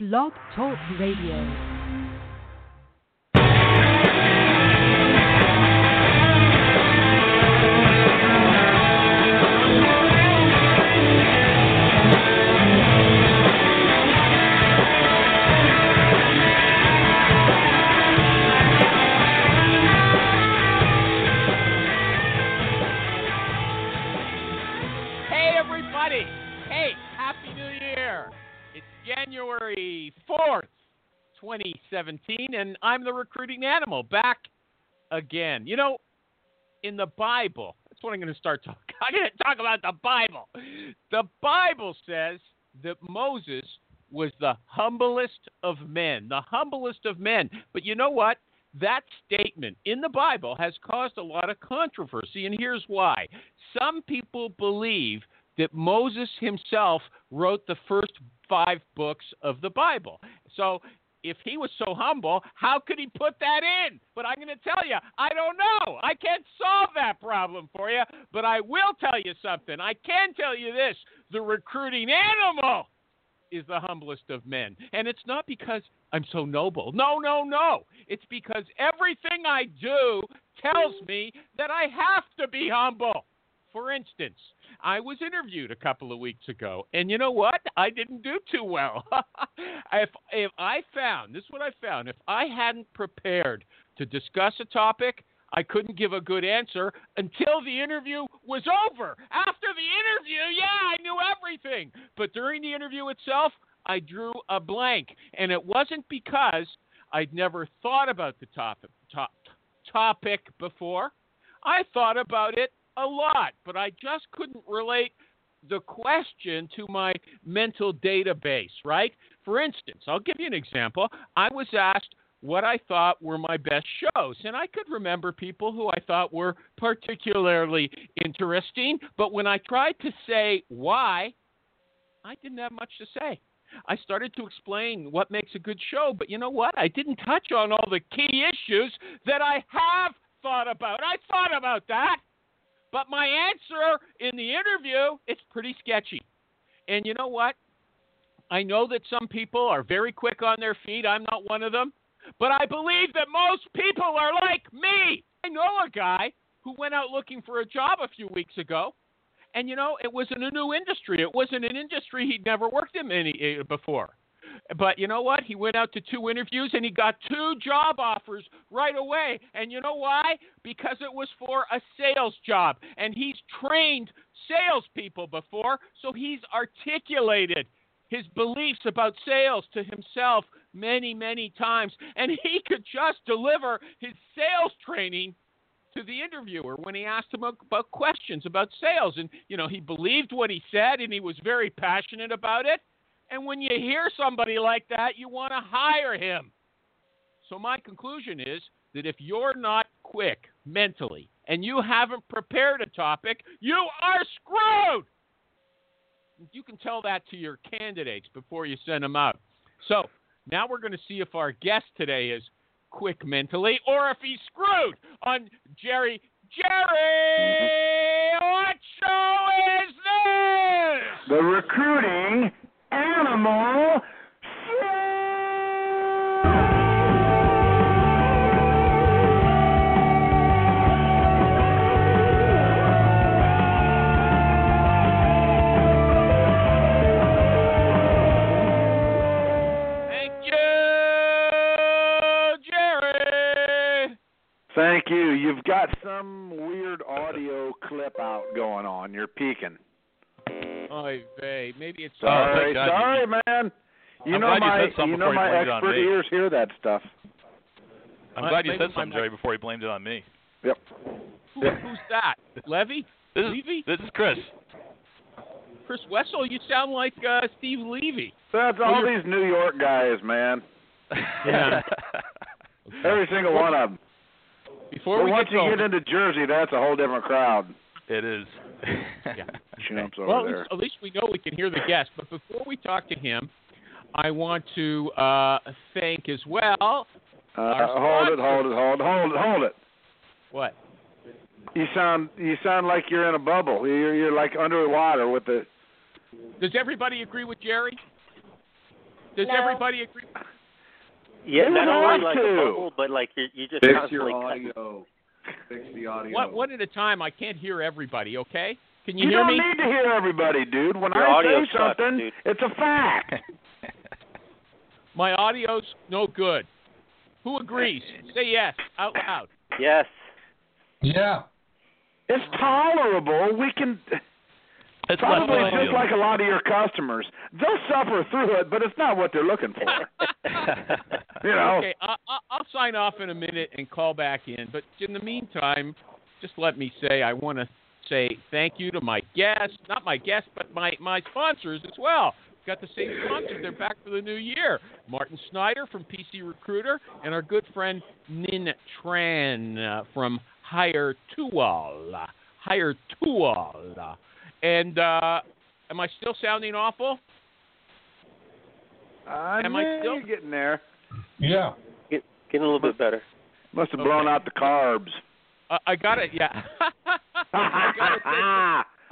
Blog Talk Radio. 2017, and I'm the recruiting animal back again. You know, in the Bible, that's what I'm going to start talking. I'm going to talk about the Bible. The Bible says that Moses was the humblest of men, the humblest of men. But you know what? That statement in the Bible has caused a lot of controversy, and here's why. Some people believe that Moses himself wrote the first five books of the Bible. So if he was so humble, how could he put that in? But I'm going to tell you, I don't know. I can't solve that problem for you, but I will tell you something. I can tell you this the recruiting animal is the humblest of men. And it's not because I'm so noble. No, no, no. It's because everything I do tells me that I have to be humble. For instance, I was interviewed a couple of weeks ago, and you know what? I didn't do too well. if if I found this is what I found, if I hadn't prepared to discuss a topic, I couldn't give a good answer until the interview was over. After the interview, yeah, I knew everything. But during the interview itself, I drew a blank. And it wasn't because I'd never thought about the topic, top, topic before. I thought about it a lot, but I just couldn't relate the question to my mental database, right? For instance, I'll give you an example. I was asked what I thought were my best shows. And I could remember people who I thought were particularly interesting, but when I tried to say why, I didn't have much to say. I started to explain what makes a good show, but you know what? I didn't touch on all the key issues that I have thought about. I thought about that, but my answer in the interview, it's pretty sketchy. And you know what? I know that some people are very quick on their feet. I'm not one of them. But I believe that most people are like me. I know a guy who went out looking for a job a few weeks ago. And you know, it was in a new industry. It wasn't an industry he'd never worked in any uh, before. But you know what? He went out to two interviews and he got two job offers right away. And you know why? Because it was for a sales job. And he's trained salespeople before, so he's articulated his beliefs about sales to himself many, many times. And he could just deliver his sales training to the interviewer when he asked him about questions about sales. And, you know, he believed what he said and he was very passionate about it. And when you hear somebody like that, you want to hire him. So, my conclusion is that if you're not quick mentally and you haven't prepared a topic, you are screwed. You can tell that to your candidates before you send them out. So, now we're going to see if our guest today is quick mentally or if he's screwed on Jerry. Jerry, what show is this? The recruiting animal Thank you, Jerry. Thank you. You've got some weird audio clip out going on. You're peeking. Oy vey. Maybe it's Sorry, thank sorry, you- man. You I'm know glad you my said something you know before you my on expert ears hear that stuff. I'm Uh, glad you said my something, mic- Jerry, before you blamed it on me. Yep. Who, who's that? Levy? This is, Levy? this is Chris. Chris Wessell? You sound like uh, Steve Levy. That's all these New York guys, man. Yeah. Every single one of them. Before But we once get you going, get into Jersey, that's a whole different crowd. it is. Yeah. Chumps over well, at there. least, at least we know we can hear the guest. But before we talk to him, I want to uh, thank as well. Uh, hold it, hold it, hold it, hold it, hold it. What? You sound you sound like you're in a bubble. You're you're like underwater with the. Does everybody agree with Jerry? Does No. everybody agree? Yeah, It not was only like to. a bubble, but like you're, you just Fix constantly your cutting. audio. Fix the audio. One, one at a time. I can't hear everybody. Okay? Can you, You, hear don't need to hear everybody, dude. When Your I audio say sucks, something, dude. it's a fact. My audio's no good. Who agrees? Say yes out loud. Yes. Yeah. It's tolerable. We can It's probably left just like a lot of your customers. They'll suffer through it, but it's not what they're looking for. You know. Okay, I, I, I'll sign off in a minute and call back in. But in the meantime, just let me say I want to say thank you to my guests, not my guests, but my my sponsors as well. Got the same sponsors. They're back for the new year. Martin Snyder from PC Recruiter and our good friend Nin Tran uh, from Hire Tool. Hire Tool. And uh, am I still sounding awful? Uh, Am I still- getting there? Yeah. Get, getting a little bit better. Must have blown Okay. out the carbs. Uh, I got it. Yeah. I got it.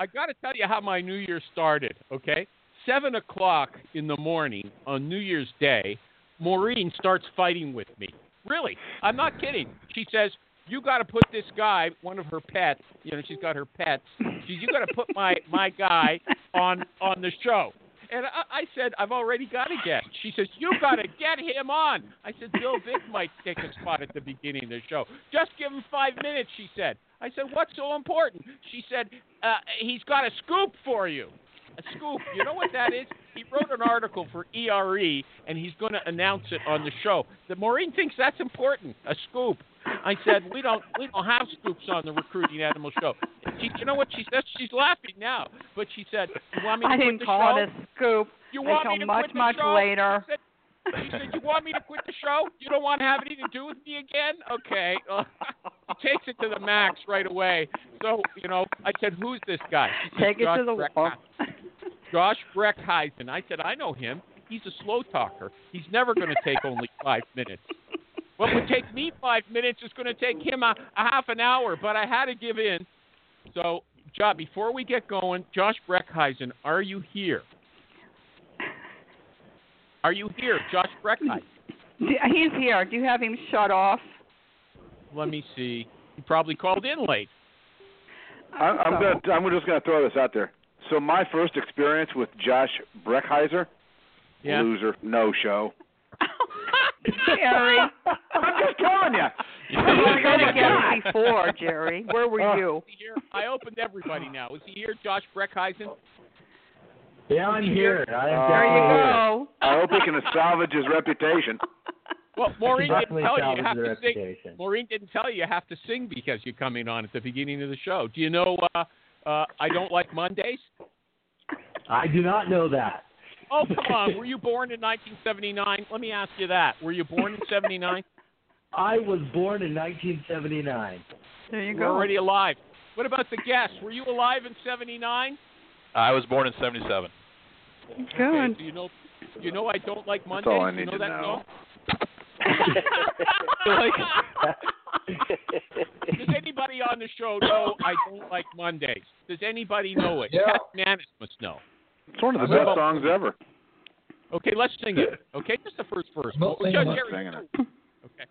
I got to tell you how my New Year started, okay? Seven o'clock in the morning on New Year's Day, Maureen starts fighting with me. Really, I'm not kidding. She says, "You got to put this guy, one of her pets. You know, she's got her pets. She, you got to put my my guy on on the show." And I, I said, "I've already got a guest." She says, "You got to get him on." I said, "Bill Vick might take a spot at the beginning of the show. Just give him five minutes." She said. I said, "What's so important?" She said, uh, "He's got a scoop for you." A scoop. You know what that is? He wrote an article for ERE, and he's going to announce it on the show. The Maureen thinks that's important. A scoop. I said, "We don't, we don't have scoops on the Recruiting Animal Show." She, you know what she said? She's laughing now, but she said, "You want me to I quit didn't the call show? it a scoop You want me to much, quit the much show? later. She said, she said, "You want me to quit the show? You don't want to have anything to do with me again? Okay." he takes it to the max right away. So you know, I said, "Who's this guy?" Said, Take it to the Breck- wall. Josh Breckheisen. I said, "I know him. He's a slow talker. He's never going to take only five minutes." What would take me five minutes is going to take him a, a half an hour, but I had to give in. So, Jo- before we get going, Josh Breckheisen, are you here? Are you here, Josh Breckheisen? He's here. Do you have him shut off? Let me see. He probably called in late. I, I'm Oh. gonna. I'm just gonna throw this out there. So my first experience with Josh Breckheisen, Yeah. loser, no show. Jerry. I'm just telling you. You were going to get it before, Jerry. Where were Uh, you? Here? I opened everybody now. Is he here, Josh Breckheisen? Yeah, I'm here. I am Uh, There you go. I hope he can salvage his reputation. Well, Maureen didn't tell you you have to sing. Maureen didn't tell you you have to sing because you're coming on at the beginning of the show. Do you know uh, uh, I Don't Like Mondays? I do not know that. Oh, come on. Were you born in 1979? Let me ask you that. Were you born in 79? I was born in 1979. There you go. You're go. already alive. What about the guests? Were you alive in 79? I was born in '77. Okay, Good. so you know, you know I don't like That's Mondays. all I you need know to that know. song? Does anybody on the show know I don't like Mondays? Does anybody know it? Yeah. Cat Manis must know. It's one of the What best songs ever. Okay, let's sing it. Okay, just the first verse. No, sing Joe, it. Singing it. Okay.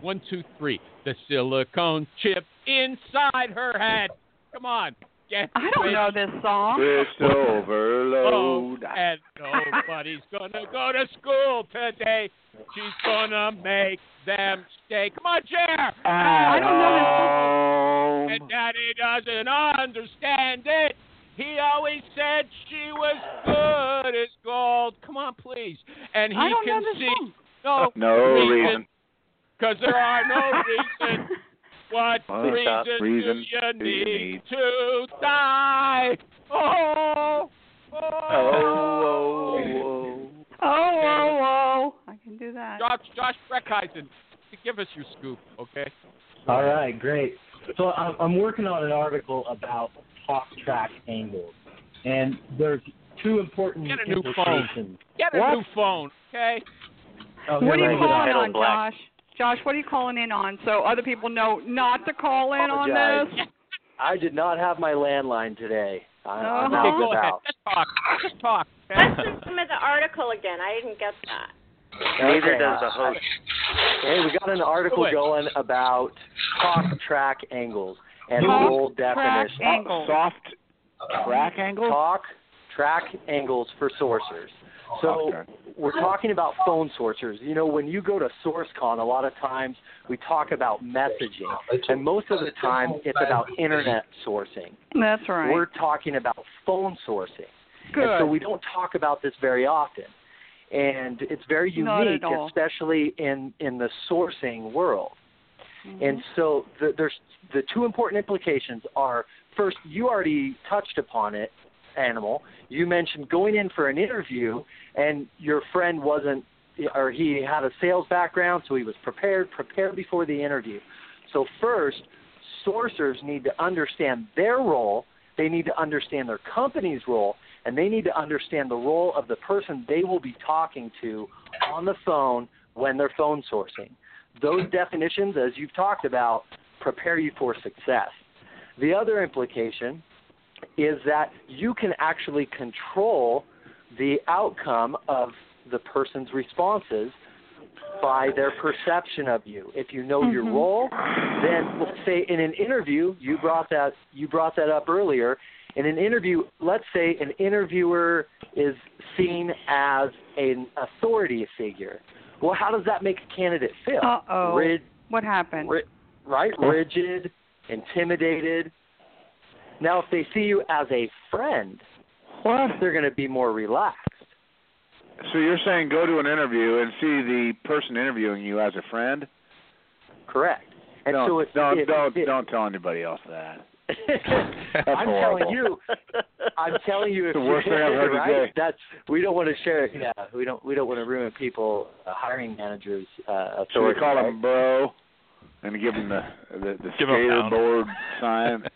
One, two, three. The silicone chip inside her head. Come on. Get I don't know this song. Twist Oh, overload. and nobody's gonna go to school today. She's gonna make them stay. Come on, Jer. I don't know this song. And Daddy doesn't understand it. He always said she was good as gold. Come on, please. And he I don't can know this see song. no, No reason. Because there are no reasons. What Well, reason, reason do you do you need, need? to die? Oh, oh, Oh, whoa, Oh, oh. oh, oh whoa, whoa. I can do that. Josh, Josh Breckheisen, give us your scoop, okay? All right, great. So I'm, I'm working on an article about talk track angles, and there's two important Get a new phone. Get a What? new phone, okay? Oh, What are you let me get calling Metal on, Black. Josh? Josh, what are you calling in on so other people know not to call in on this? I did not have my landline today. I, Uh-huh. I'm out and go ahead. about. Just talk. Just talk. Let's listen to the article again. I didn't get that. Neither Okay, does the host. Hey, we got an article Do going about talk track angles and Talk role track angles. Soft track angle. Talk track angles for sourcers. So Okay. we're talking about phone sourcers. You know, when you go to SourceCon, a lot of times we talk about messaging, and most of the time it's about internet sourcing. That's right. We're talking about phone sourcing. Good. And so we don't talk about this very often. And it's very unique, especially in, in the sourcing world. And mm-hmm. so the, there's the two important implications are first, you already touched upon it, Animal. You mentioned going in for an interview, and your friend wasn't, or he had a sales background, so he was prepared, prepared before the interview. So first, sourcers need to understand their role. They need to understand their company's role, and they need to understand the role of the person they will be talking to on the phone when they're phone sourcing. Those definitions, as you've talked about, prepare you for success. The other implication is that you can actually control the outcome of the person's responses by their perception of you. If you know your Mhm. role, then let's say in an interview, you brought that you brought that up earlier. In an interview, let's say an interviewer is seen as an authority figure. Well, how does that make a candidate feel? Uh-oh. Rid, What happened? ri- right? Rigid, intimidated. Now, if they see you as a friend, What? they're going to be more relaxed. So you're saying go to an interview and see the person interviewing you as a friend? Correct. And don't so it's don't it, don't, it, don't tell anybody else that. I'm horrible. telling you, I'm telling you, if The worst thing I've heard right? today. That's we don't want to share. Yeah, we don't we don't want to ruin people uh, hiring managers' uh, Should we call right? him bro and give him the the, the Give him a skater board sign?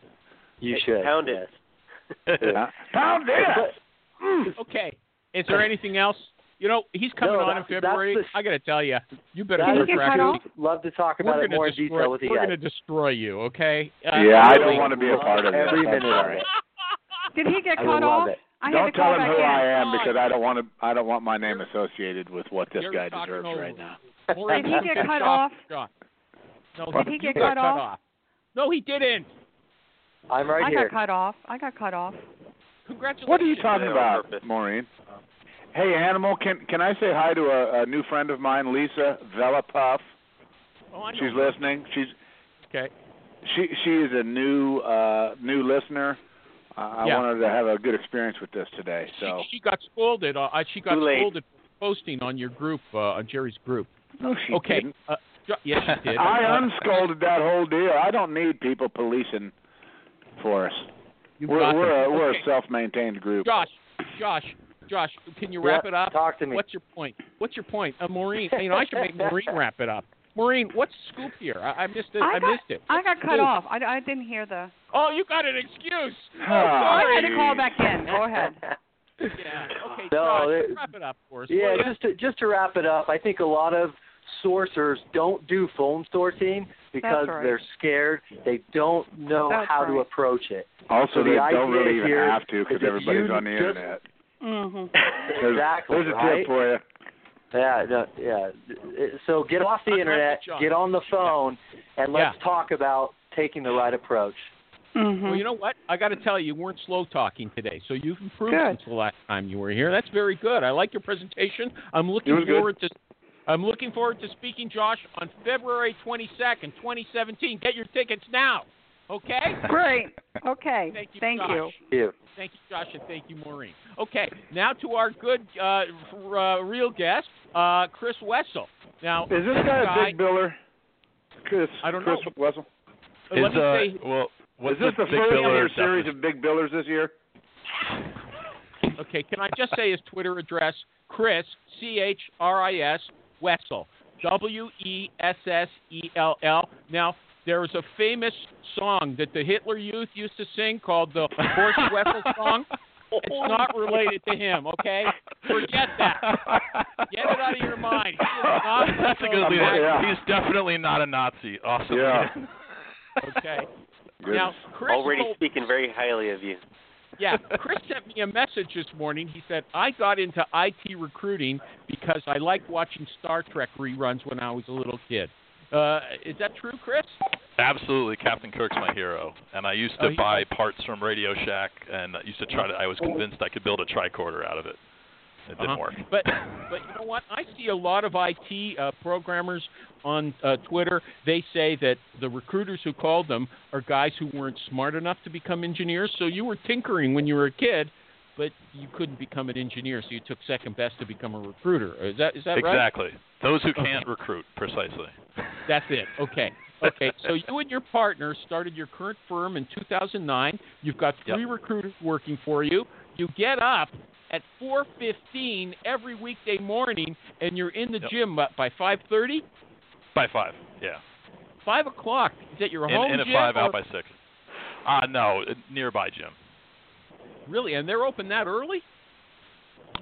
You should Pound it. yes. Huh? Pound it. Okay. Is there anything else? You know, he's coming No, on in that's- that's February. the- I got to tell you, you better That Did he is get the off? truth. Love to talk about it gonna more in destroy, detail with you We're going to destroy you, okay? Uh, Yeah, I don't want to be a part of this. Every I'm minute of sorry. it. Did he get I cut would off? love it. I had Don't tell him who in. I am because I don't want to. I don't want my name associated with what this You're guy deserves over. right now. Did he get cut off? No, Did he get got cut off? No, he didn't. I'm right I here. got cut off. I got cut off. Congratulations. What are you talking about, purpose. Maureen? Hey, animal, can can I say hi to a, a new friend of mine, Lisa Velapuff? Oh, I know. She's listening. She's Okay. she she is a new uh new listener. Uh, I wanted to have a good experience with this today. So She, she got scolded. Uh, she got scolded posting on your group, uh, on Jerry's group. no, she okay. didn't. Uh, yes, she did. I Uh, unscolded that whole deal. I don't need people policing for us. you We're got we're a, we're Okay. a self-maintained group. Josh, Josh, Josh, can you wrap Yeah, it up? Talk to me. What's your point? What's your point? Uh, Maureen, you know, I should make Maureen wrap it up. Maureen, what's the scoop here? I, I missed it. I I, got- missed it. I got cut Scoop. off. I, I didn't hear the. Oh, you got an excuse. Oh, Ah, I had to call back in. Go ahead. Yeah. Okay, No, Josh, it- wrap it up for us. Yeah, just to just to wrap it up, I think a lot of sourcers don't do phone sourcing because right. they're scared. They don't know That's how to approach it. Also, So the they don't really even have to because everybody's on the just- internet. Hmm exactly. there's a right? tip for you. Yeah, no, yeah. So get off the internet, get on the phone, and let's Yeah. talk about taking the right approach. hmm Well, you know what? I got to tell you, you weren't slow talking today, so you've improved Good. since the last time you were here. That's very good. I like your presentation. I'm It looking was good. to. I'm looking forward to speaking, Josh, on February 22nd, 2017. Get your tickets now. Okay? Great. Okay. Thank you, Thank Josh. you. You. Thank you, Josh, and thank you, Maureen. Okay, now to our good, uh, r- uh, real guest, uh, Chris Wessell. Now, Is this guy a big biller? Chris, I don't Chris know. Wessell? Is let me uh, say, well, is this the, the, first in biller your series of big billers this year? okay, can I just say his Twitter address? Chris, C H R I S, Wessell, W E S S E L L. Now, there was a famous song that the Hitler Youth used to sing called the Horst Wessel song. It's oh, not related to him, okay? Forget that. Get it out of your mind. He is not That's a good Wessel. lead. Yeah. He's definitely not a Nazi. Awesome. Yeah. Okay. Good. Now, Chris Already told- speaking very highly of you. yeah, Chris sent me a message this morning. He said I got into IT recruiting because I liked watching Star Trek reruns when I was a little kid. Uh, is that true, Chris? Absolutely, Captain Kirk's my hero, and I used to Oh, buy parts from Radio Shack, and I used to try to. I was convinced I could build a tricorder out of it. It didn't Uh-huh. work. But but you know what? I see a lot of IT uh, programmers on uh, Twitter. They say that the recruiters who called them are guys who weren't smart enough to become engineers. So you were tinkering when you were a kid, but you couldn't become an engineer, so you took second best to become a recruiter. Is that is that right? exactly. Those who can't recruit, precisely. That's it. Okay. Okay. So you and your partner started your current firm in 2009. You've got three recruiters working for you. You get up at 4:15 every weekday morning, and you're in the Yep. gym by- by 5:30. By five, yeah. Five o'clock. Is that your home in at five, or- out by six. Uh no, nearby gym. Really? And they're open that early?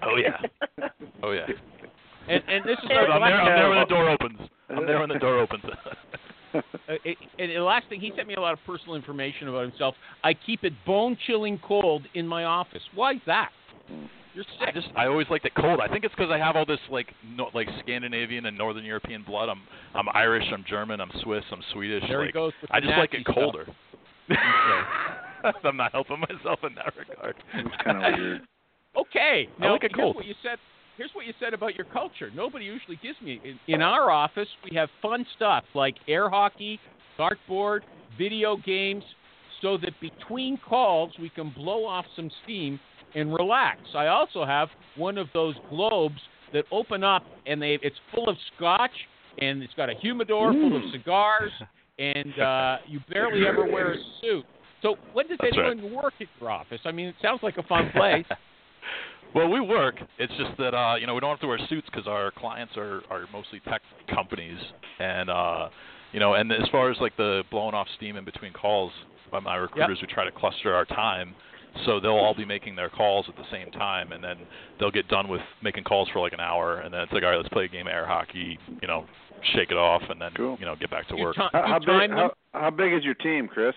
Oh yeah. Oh yeah. And and this is I'm there, I'm there when the door opens. I'm there when the door opens. Uh, it, and the last thing, he sent me a lot of personal information about himself. I keep it bone chilling cold in my office. Why is that? You're sick. I just I always liked it cold. I think it's because I have all this like no, like Scandinavian and Northern European blood. I'm I'm Irish, I'm German, I'm Swiss, I'm Swedish. There he goes with I the just like it stuff. Colder. I'm not helping myself in that regard. It's kind of weird. Okay. I Now like it here's what you said. Here's what you said about your culture. Nobody usually gives me. In, in our office, we have fun stuff like air hockey, dartboard, video games, so that between calls we can blow off some steam and relax. I also have one of those globes that open up and they it's full of scotch and it's got a humidor full of cigars and uh, you barely ever wear a suit. So when does That's right. anyone work at your office? I mean, it sounds like a fun place. Well, we work. It's just that uh, you know we don't have to wear suits because our clients are are mostly tech companies, and uh, you know, and as far as like the blowing off steam in between calls, by my recruiters, we try to cluster our time. So they'll all be making their calls at the same time, and then they'll get done with making calls for like an hour, and then it's like, all right, let's play a game of air hockey, you know, shake it off, and then Cool. you know get back to work. ti- How, how big? How, how big is your team, Chris?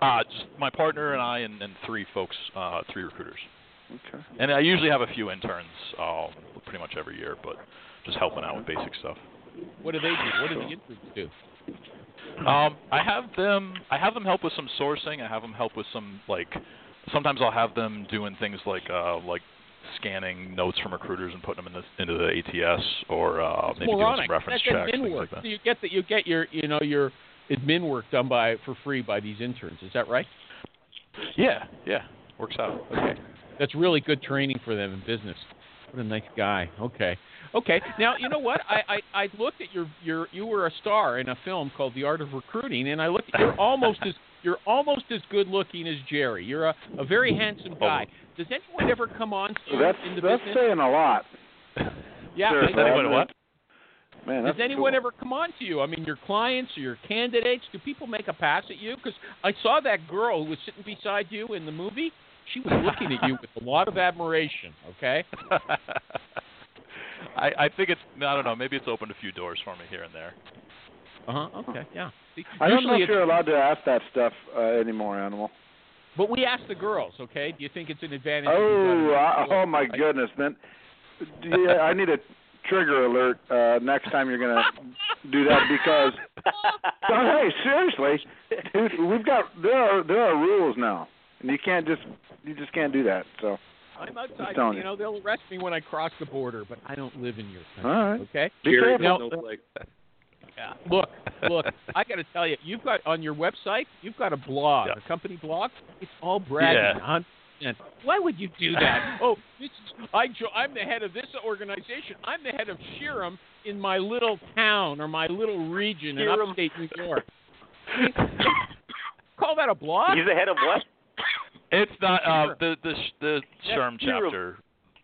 Uh, just my partner and I, and, and three folks, uh, three recruiters. Okay. And I usually have a few interns, uh, pretty much every year, but just helping out with basic stuff. What do they do? What do the interns do? Um, I have them. I have them help with some sourcing. I have them help with some like. Sometimes I'll have them doing things like uh, like scanning notes from recruiters and putting them in the, into the ATS, or uh, It's maybe doing some reference That's checks, things work. like that. So you get that you get your you know your admin work done by for free by these interns. Is that right? Yeah, yeah, works out. Okay. That's really good training for them in business. What a nice guy. Okay. Okay. Now you know what? I, I, I looked at your your you were a star in a film called The Art of Recruiting, and I looked. At you're almost as you're almost as good looking as Jerry. You're a, a very handsome guy. Oh. Does anyone ever come on to you That's in the that's business? saying a lot. yeah. Sure, I Does anyone what? Man, Does anyone cool. ever come on to you? I mean, your clients or your candidates? Do people make a pass at you? Because I saw that girl who was sitting beside you in the movie. She was looking at you with a lot of admiration. Okay. I, I think it's I don't know. Maybe it's opened a few doors for me here and there. Uh huh. Okay. Yeah. See, I don't know if you're allowed to ask that stuff uh, anymore, Animal. But we ask the girls. Okay. Do you think it's an advantage? Oh, you've got uh, a- oh my goodness! Then, yeah, I need a trigger alert uh, next time you're gonna do that because. Oh, hey, seriously, dude, we've got there are there are rules now, and you can't just you just can't do that. So, I'm outside. telling You you. know, they'll arrest me when I cross the border, but I don't live in your country. all right, Okay. be careful. Now, Yeah. Look, look. I got to tell you, you've got on your website, you've got a blog, Yeah. a company blog. It's all bragging. Yeah. Yeah. Why would you do that? oh, this is, I jo- I'm the head of this organization. I'm the head of SHRM in my little town or my little region in SHRM. upstate New York. Call that a blog? He's the head of what? It's not uh, the the the Yeah, SHRM zero. chapter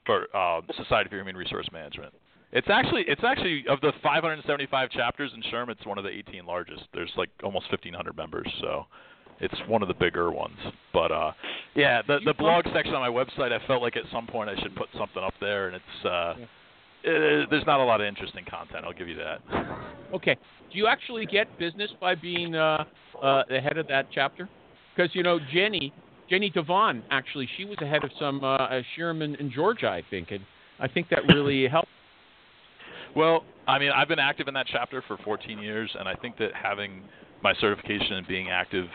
for uh, Society for Human Resource Management. It's actually it's actually of the 575 chapters in SHRM, it's one of the 18 largest. There's like almost 1,500 members, so it's one of the bigger ones. But uh, yeah, the the blog section on my website, I felt like at some point I should put something up there, and it's uh, uh, there's not a lot of interesting content. I'll give you that. Okay. Do you actually get business by being uh, uh, the head of that chapter? Because you know Jenny, Jenny Devon, actually, she was ahead of some uh, uh, SHRM in Georgia, I think, and I think that really helped. Well, I mean, I've been active in that chapter for 14 years, and I think that having my certification and being active,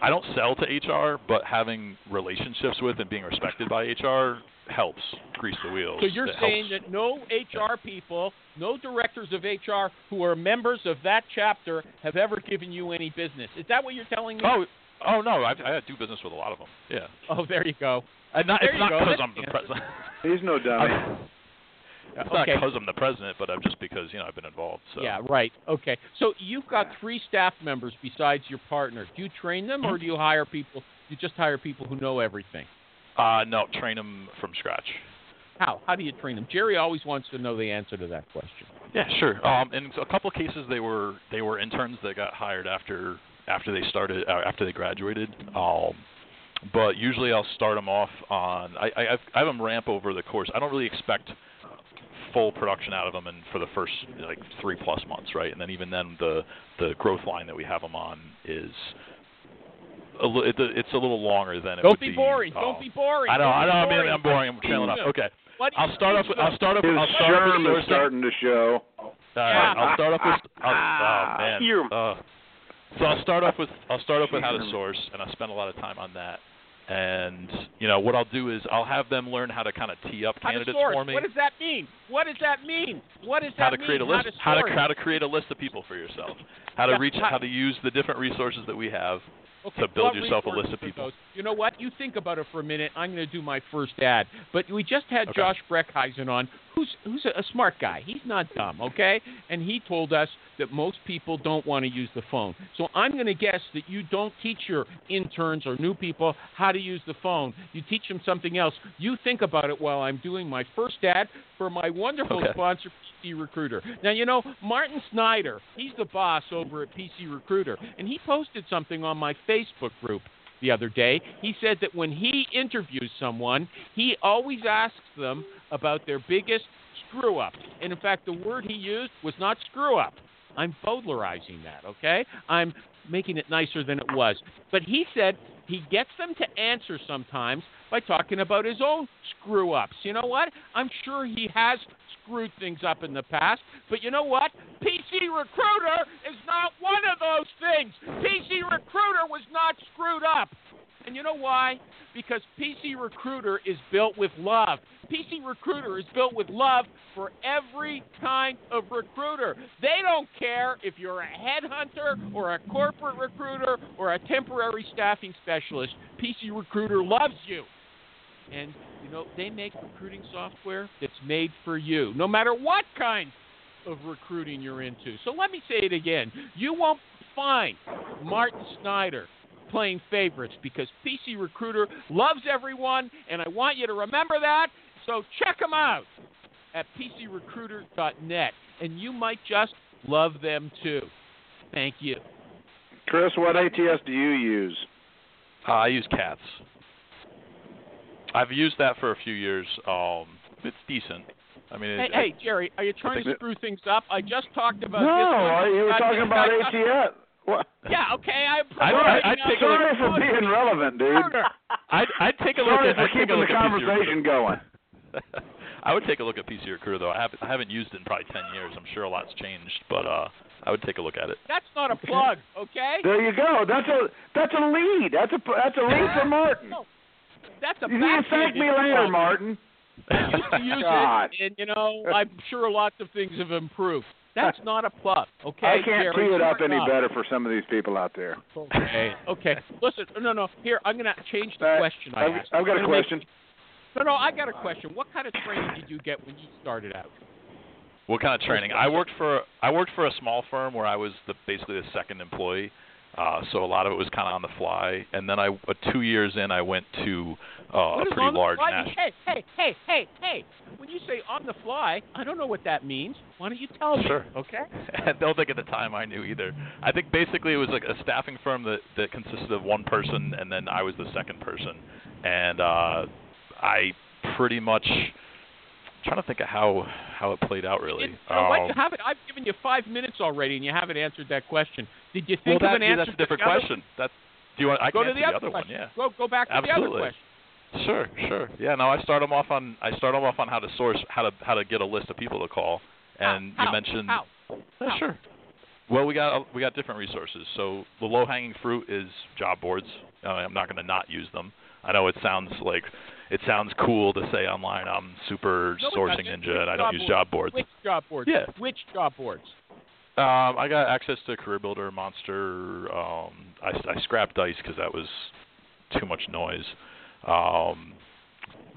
I don't sell to HR, but having relationships with and being respected by HR helps grease the wheels. So you're It saying helps. that no HR people, no directors of HR who are members of that chapter have ever given you any business. Is that what you're telling me? Oh, oh no, I, I do business with a lot of them. Yeah, Oh, there you go. and not, There it's you not go. because I'm the the president. He's no dummy. It's not because I'm the president, but I'm just because you know I've been involved. So. Yeah, right. Okay. So you've got three staff members besides your partner. Do you train them, or do you hire people? You just hire people who know everything. Uh, no, train them from scratch. How? How do you train them? Jerry always wants to know the answer to that question. Yeah, sure. Um, in a couple of cases, they were they were interns that got hired after after they started uh, after they graduated. Um, but usually, I'll start them off on I I, I have them ramp over the course. I don't really expect full production out of them and for the first like three plus months, right? And then even then, the the growth line that we have them on is a li- it's a little longer than it Don't would be boring. um, Don't be boring. I know, Don't I be know. I mean, I'm boring. I'm trailing off. Okay, What do you I'll start off. With, I'll start off. His I'll start off germ with is starting to show. All right, I'll start off with. I'll, oh man. Uh, so I'll start off with I'll start off with how to source, and I spend a lot of time on that. And you know what I'll do is I'll have them learn how to kind of tee up candidates for me. What does that mean? What does that mean? What does how that to create a list, how how to, to how to create a list of people for yourself, how to Yeah, reach, how- how to use the different resources that we have. Okay, to build yourself a list of people. those? You know what? You think about it for a minute. I'm going to do my first ad. But we just had Okay. Josh Breckheisen on, who's who's a, a smart guy. He's not dumb, okay? And he told us that most people don't want to use the phone. So I'm going to guess that you don't teach your interns or new people how to use the phone. You teach them something else. You think about it while I'm doing my first ad for my wonderful Okay. sponsor, PC Recruiter. Now, you know, Martin Snyder, he's the boss over at PC Recruiter, and he posted something on my Facebook group the other day. He said that when he interviews someone, he always asks them about their biggest screw up. And in fact, the word he used was not screw up. I'm bowdlerizing that, okay? I'm making it nicer than it was. But he said he gets them to answer sometimes by talking about his own screw ups. You know what? I'm sure he has screwed things up in the past, but you know what? PC Recruiter is not one of those things. PC Recruiter was not screwed up. And you know why? Because PC Recruiter is built with love. PC Recruiter is built with love for every kind of recruiter. They don't care if you're a headhunter or a corporate recruiter or a temporary staffing specialist. PC Recruiter loves you. And, you know, they make recruiting software that's made for you, no matter what kind of recruiting you're into. So let me say it again. You won't find Martin Snyder playing favorites because PC Recruiter loves everyone, and I want you to remember that. So check them out at PCRecruiter.net, and you might just love them too. Thank you. Chris, what ATS do you use? Uh, I use CATS. I've used that for a few years. Um, it's decent. I mean, Hey, it, hey, Jerry, are you trying to think- screw things up? I just talked about No, this. one. I- you were talking about guy- ATS. What? Yeah, okay. I'm I- I- promoting, I'd take a look- Sorry for being relevant, dude. I'd, I'd take a look Sorry at for I'd take keeping the look at PC conversation going. I would take a look at PC Recruiter though. I haven't I haven't used it in probably ten years. I'm sure a lot's changed, but uh, I would take a look at it. That's not a plug, okay? There you go. That's a that's a lead. That's a that's a lead for Martin. No, That's a You need to thank me later, plug. Martin. I used to use God. it, and you know, I'm sure lots of things have improved. That's not a plug, okay? I can't Jerry? tee it up any not. better for some of these people out there. Okay, okay. Listen, no, no. Here, I'm gonna change the Uh, question I I've, asked. I've got a gonna make- question. No, no, I got a question. What kind of training did you get when you started out? What kind of training? I worked for I worked for a small firm where I was the basically the second employee. Uh, so a lot of it was kind of on the fly, and then I uh, two years in I went to uh, a pretty large national. Hey, hey, hey, hey, hey! When you say on the fly, I don't know what that means. Why don't you tell me? Sure. Okay. I don't think at the time I knew either. I think basically it was like a staffing firm that that consisted of one person, and then I was the second person, and uh, I pretty much trying to think of how how it played out really. It, you know what? Um, You haven't. I've given you five minutes already, and you haven't answered that question. Did you well, think that, of an answer? that's a different other question. That's Do you want? I go to the other, one. question. Yeah. Go go back to the other question. Sure, sure. Yeah, no, I start them off on I start them off on how to source how to how to get a list of people to call. And how, you mentioned how? Yeah, How? sure. Well, we got we got different resources. So the low hanging fruit is job boards. Uh, I'm not going to not use them. I know it sounds like it sounds cool to say online I'm super No, sourcing ninja and I don't use job boards. Which job boards? Yeah. Which job boards? Um, I got access to Career Builder, Monster. Um, I, I scrapped Dice because that was too much noise. Um,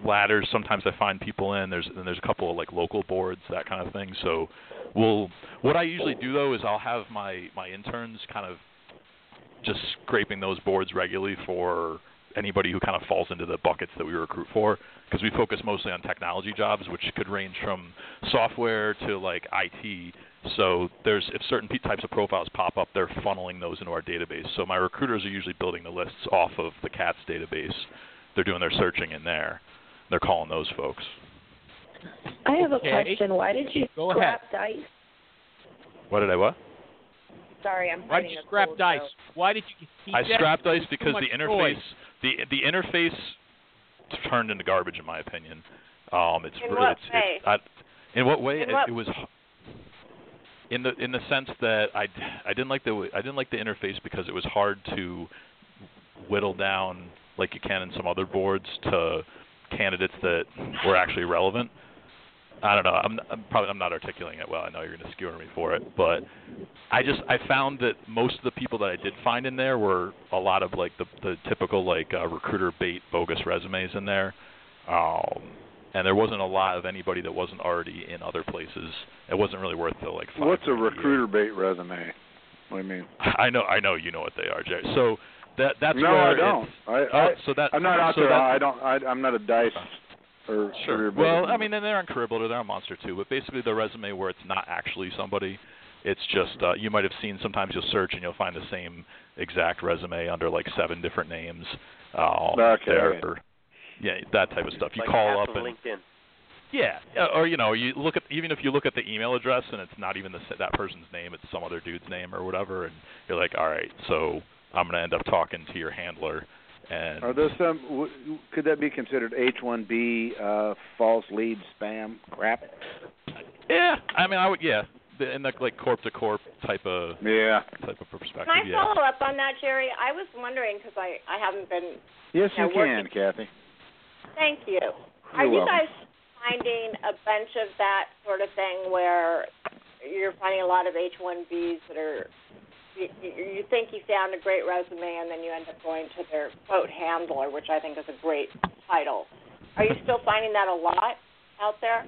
ladders. Sometimes I find people in. There's and there's a couple of like local boards, that kind of thing. So, we'll. What I usually do though is I'll have my my interns kind of just scraping those boards regularly for anybody who kind of falls into the buckets that we recruit for because we focus mostly on technology jobs which could range from software to like IT so there's if certain p- types of profiles pop up they're funneling those into our database. So my recruiters are usually building the lists off of the CATS database. They're doing their searching in there. They're calling those folks. I have a Okay. question. Why did you Go scrap dice? what did I what Sorry, I'm Why did you scrap cold, dice? so- Why did you? He I scrapped dice because the interface noise. the the interface turned into garbage in my opinion. Um, it's In really what it's, way? It's, I, in what way? In it, what- it was in the in the sense that I, I didn't like the I didn't like the interface because it was hard to whittle down like you can in some other boards to candidates that were actually relevant. I don't know. I'm, I'm probably I'm not articulating it well. I know you're going to skewer me for it, but I just I found that most of the people that I did find in there were a lot of like the the typical like uh, recruiter bait bogus resumes in there, um, and there wasn't a lot of anybody that wasn't already in other places. It wasn't really worth the like. What's a recruiter bait resume? What do you mean? I know I know you know what they are, Jerry. So that that's no, where I don't. it's- I, oh, I so that I'm not out so there. that- I don't. I, I'm not a dice or Sure. career Well. I mean, and they're on Career Builder, they're on Monster too, but basically the resume where it's not actually somebody, it's just uh, you might have seen sometimes you'll search and you'll find the same exact resume under like seven different names. Um, Okay. there, yeah, that type of stuff. You like call up and LinkedIn. yeah, yeah, or you know, you look at even if you look at the email address and it's not even the, s- that person's name, it's some other dude's name or whatever, and you're like, all right, so I'm gonna end up talking to your handler, and Are those some? Could that be considered H-1B uh, false lead spam crap? yeah, I mean, I would yeah, in the like corp to corp type of Yeah. type of perspective. Can I yeah. follow up on that, Jerry? I was wondering because I I haven't been. Yes, Yeah, you can, Kathy. Thank you. Are You're you welcome. guys finding a bunch of that sort of thing where you're finding a lot of H-1Bs that are you, you think you found a great resume and then you end up going to their quote handler, which I think is a great title. Are you still finding that a lot out there?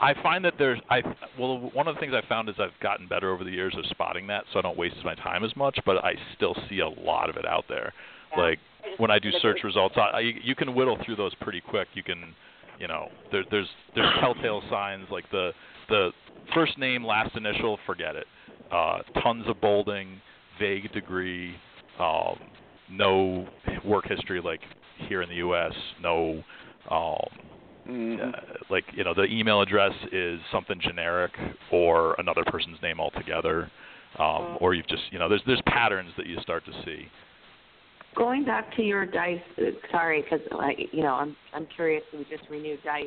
I find that there's I well one of the things I found is I've gotten better over the years of spotting that, so I don't waste my time as much. But I still see a lot of it out there. Yeah. Like I when I do search results, I, I you can whittle through those pretty quick. You can, you know, there, there's there's telltale signs like the the first name, last initial, forget it. Uh, tons of bolding, vague degree, um, no work history like here in the U.S. No. Um, Mhm. uh, like you know the email address is something generic or another person's name altogether um or you've just you know there's there's patterns that you start to see Going back to your dice, sorry, because you know I'm I'm curious. We just renewed dice.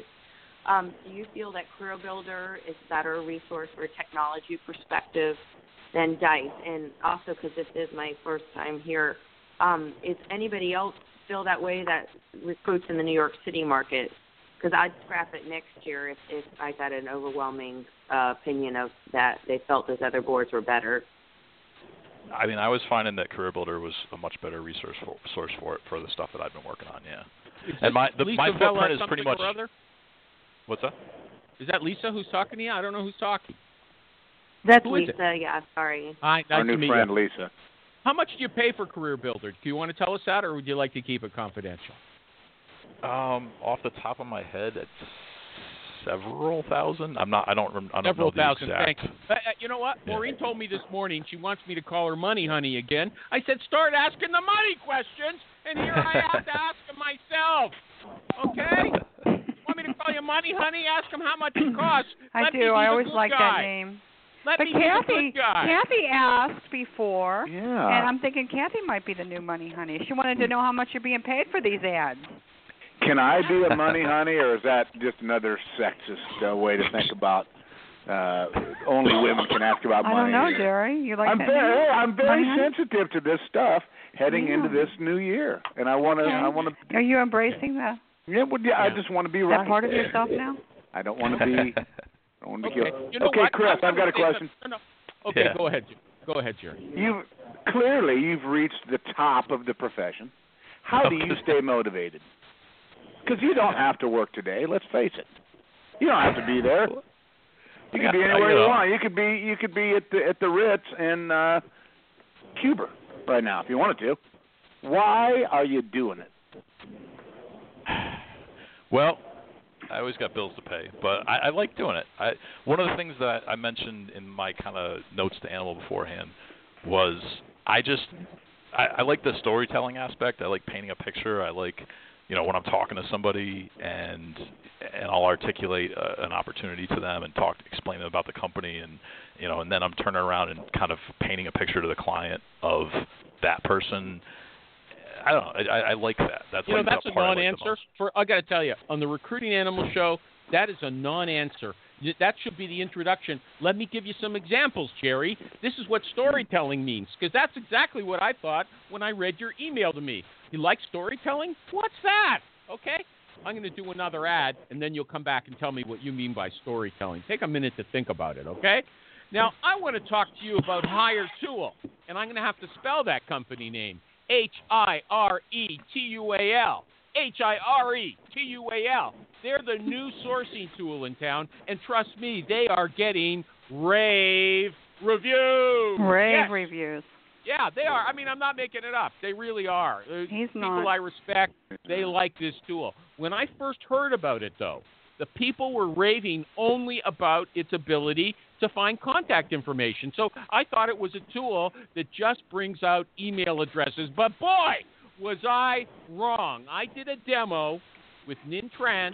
Um, do you feel that Career Builder is a better resource for a technology perspective than Dice? And also, because this is my first time here, um, is anybody else feel that way that recruits in the New York City market? Because I'd scrap it next year if, if I got an overwhelming uh, opinion of that they felt those other boards were better. i mean i was finding that career builder was a much better resource for, source for it for the stuff that i've been working on yeah and my the, my Vella footprint is pretty much or other? What's that Is that Lisa who's talking to you? I don't know who's talking. That's Who is it? Lisa. Yeah, sorry. Hi, nice Our to new meet friend you. Lisa. How much do you pay for Career Builder? Do you want to tell us that, or would you like to keep it confidential? um off the top of my head it's several thousand i'm not i don't rem- i don't Several know the thousand. exact Thank you. Uh, uh, you know what? Yeah. Maureen told me this morning she wants me to call her money honey again. I said start asking the money questions, and here I have to ask them myself. Okay? Want me to call you money honey? Ask him how much it costs. I Let do. I always like guy. that name. Let But me be the Kathy, good guy. Kathy asked before, Yeah. and I'm thinking Kathy might be the new money honey. She wanted to know how much you're being paid for these ads. Can I be a money honey, or is that just another sexist uh, way to think about? Uh, only women can ask about money. I money. don't know, Jerry. You like I'm that? very, I'm very money honey? sensitive to this stuff heading Yeah. into this new year, and I want to. Okay. I want to. Are you embracing the Yeah, well, yeah, I just want to be that right. part of yourself now? I don't want to be. I don't want to be Okay, guilty. you know okay, what? Chris, I'm I've got a question. no, no. Okay, Yeah. go ahead. Go ahead, Jerry. You've clearly you've reached the top of the profession. How do you stay motivated? Because you don't have to work today. Let's face it. You don't have to be there. You could be anywhere you you want. You could be you could be at the at the Ritz in uh Cuba right now if you wanted to. Why are you doing it? Well, I always got bills to pay, but I, I like doing it. I one of the things that I mentioned in my kind of notes to Animal beforehand was I just I, I like the storytelling aspect. I like painting a picture. I like you know when I'm talking to somebody and and I'll articulate uh, an opportunity to them and talk explain them about the company and you know and then I'm turning around and kind of painting a picture to the client of that person. I don't know. I, I like that. That's You know, that's a part I like non-answer. For I got to tell you, on the Recruiting Animal Show, that is a non-answer. That should be the introduction. Let me give you some examples, Jerry. This is what storytelling means, because that's exactly what I thought when I read your email to me. You like storytelling? What's that? Okay. I'm going to do another ad, and then you'll come back and tell me what you mean by storytelling. Take a minute to think about it, okay? Now, I want to talk to you about Hire Tool, and I'm going to have to spell that company name H I R E T U A L. H I R E T U A L. They're the new sourcing tool in town, and trust me, they are getting rave reviews. Rave Yes. reviews. Yeah, they are. I mean, I'm not making it up. They really are. Uh, He's people not. I respect, they like this tool. When I first heard about it, though, the people were raving only about its ability to find contact information. So I thought it was a tool that just brings out email addresses. But boy, was I wrong. I did a demo with Nin Tran,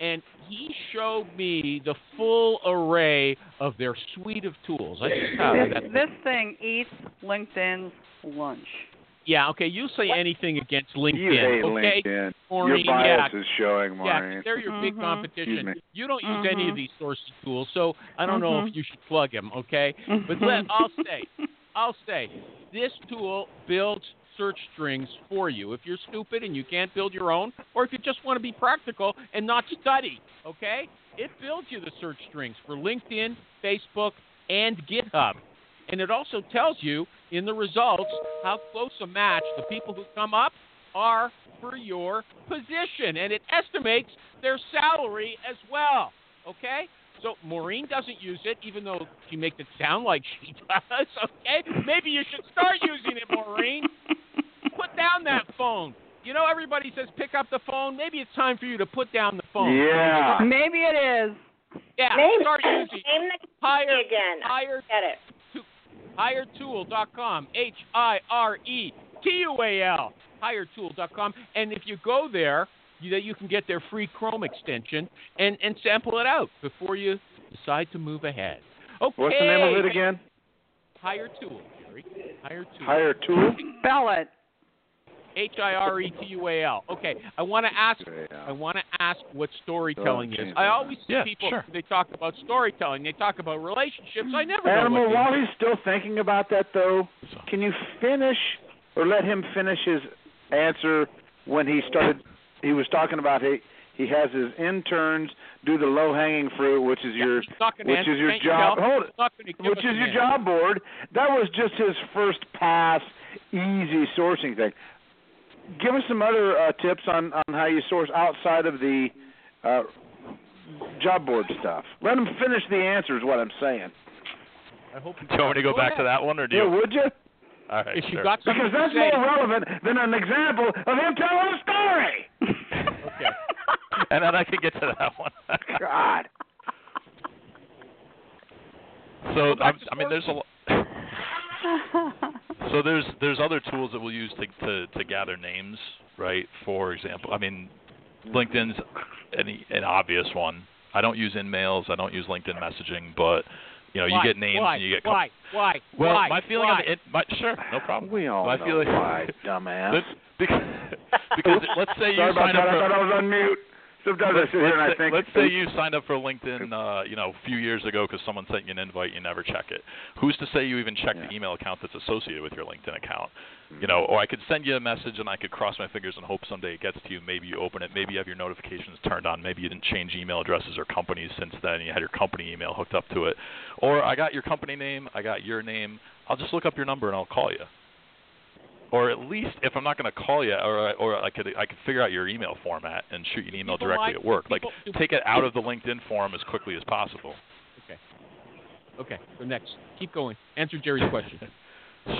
and he showed me the full array of their suite of tools. I just This, that this thing eats LinkedIn's lunch. Yeah, okay. You say anything against LinkedIn, You hate okay? LinkedIn. Maureen, Your bias yeah. is showing, Maureen. Yeah, Maureen. they're your big Mhm. competition. Excuse me. You don't use any of Mhm. these sourcing tools, so I don't know Mhm. if you should plug them, okay? But let, I'll say, I'll say, this tool builds search strings for you. If you're stupid and you can't build your own, or if you just want to be practical and not study, okay? It builds you the search strings for LinkedIn, Facebook, and GitHub. And it also tells you in the results how close a match the people who come up are for your position. And it estimates their salary as well. Okay? So Maureen doesn't use it, even though she makes it sound like she does. Okay? Maybe you should start using it, Maureen. Put down that phone. You know, everybody says pick up the phone. Maybe it's time for you to put down the phone. Yeah. Maybe it is. Yeah. Name, Start using name the hire again. hire Get it. hiretual.com. H I R E T U A L. Hiretual.com. And if you go there, you, that you can get their free Chrome extension and, and sample it out before you decide to move ahead. Okay. What's the name of it again? Hire Tool, Jerry. Hiretual. Hire Tool. Spell it. H I R E T U A L. Okay. I want to ask. I want to ask what storytelling is. I always see Yeah, people. sure. They talk about storytelling. They talk about relationships. I never know Animal, what they while he's still thinking about that, though, can you finish or let him finish his answer when he started? He was talking about he he has his interns do the low hanging fruit, which is your He's not gonna which is your can't you job. Hold it. not gonna give Which is your answer. job board. That was just his first pass, easy sourcing thing. Give us some other uh, tips on on how you source outside of the uh, job board stuff. Let him finish the answer. Is what I'm saying. I hope you. Do you want me to go back to that one, or do Yeah, you? would you? All right, If you sure. got Because that's say, more relevant than an example of him telling a story. Okay. and then I can get to that one. God. So I'm, I mean, there's a lo- so there's there's other tools that we'll use to, to to gather names, right? For example, I mean, LinkedIn's an, an obvious one. I don't use InMails, I don't use LinkedIn messaging, but you know, why? you get names why? and you get. why? Why? Well, why? my feeling why? on it, my, sure, no problem. We all my know feeling, why, dumbass. Because, because let's say you Sorry sign up that. for. I thought I was on mute. Sometimes let's, I sit here and I say, think. let's say you signed up for LinkedIn, uh, you know, a few years ago because someone sent you an invite, you never check it. Who's to say you even check the email account that's associated with your LinkedIn account? You know, or I could send you a message and I could cross my fingers and hope someday it gets to you. Maybe you open it. Maybe you have your notifications turned on. Maybe you didn't change email addresses or companies since then. And you had your company email hooked up to it. Or I got your company name. I got your name. I'll just look up your number and I'll call you. Or at least if I'm not going to call you, or I- or I could I could figure out your email format and shoot you an email People directly like- at work. Like take it out of the LinkedIn form as quickly as possible. Okay. Okay. So next, keep going. Answer Jerry's question.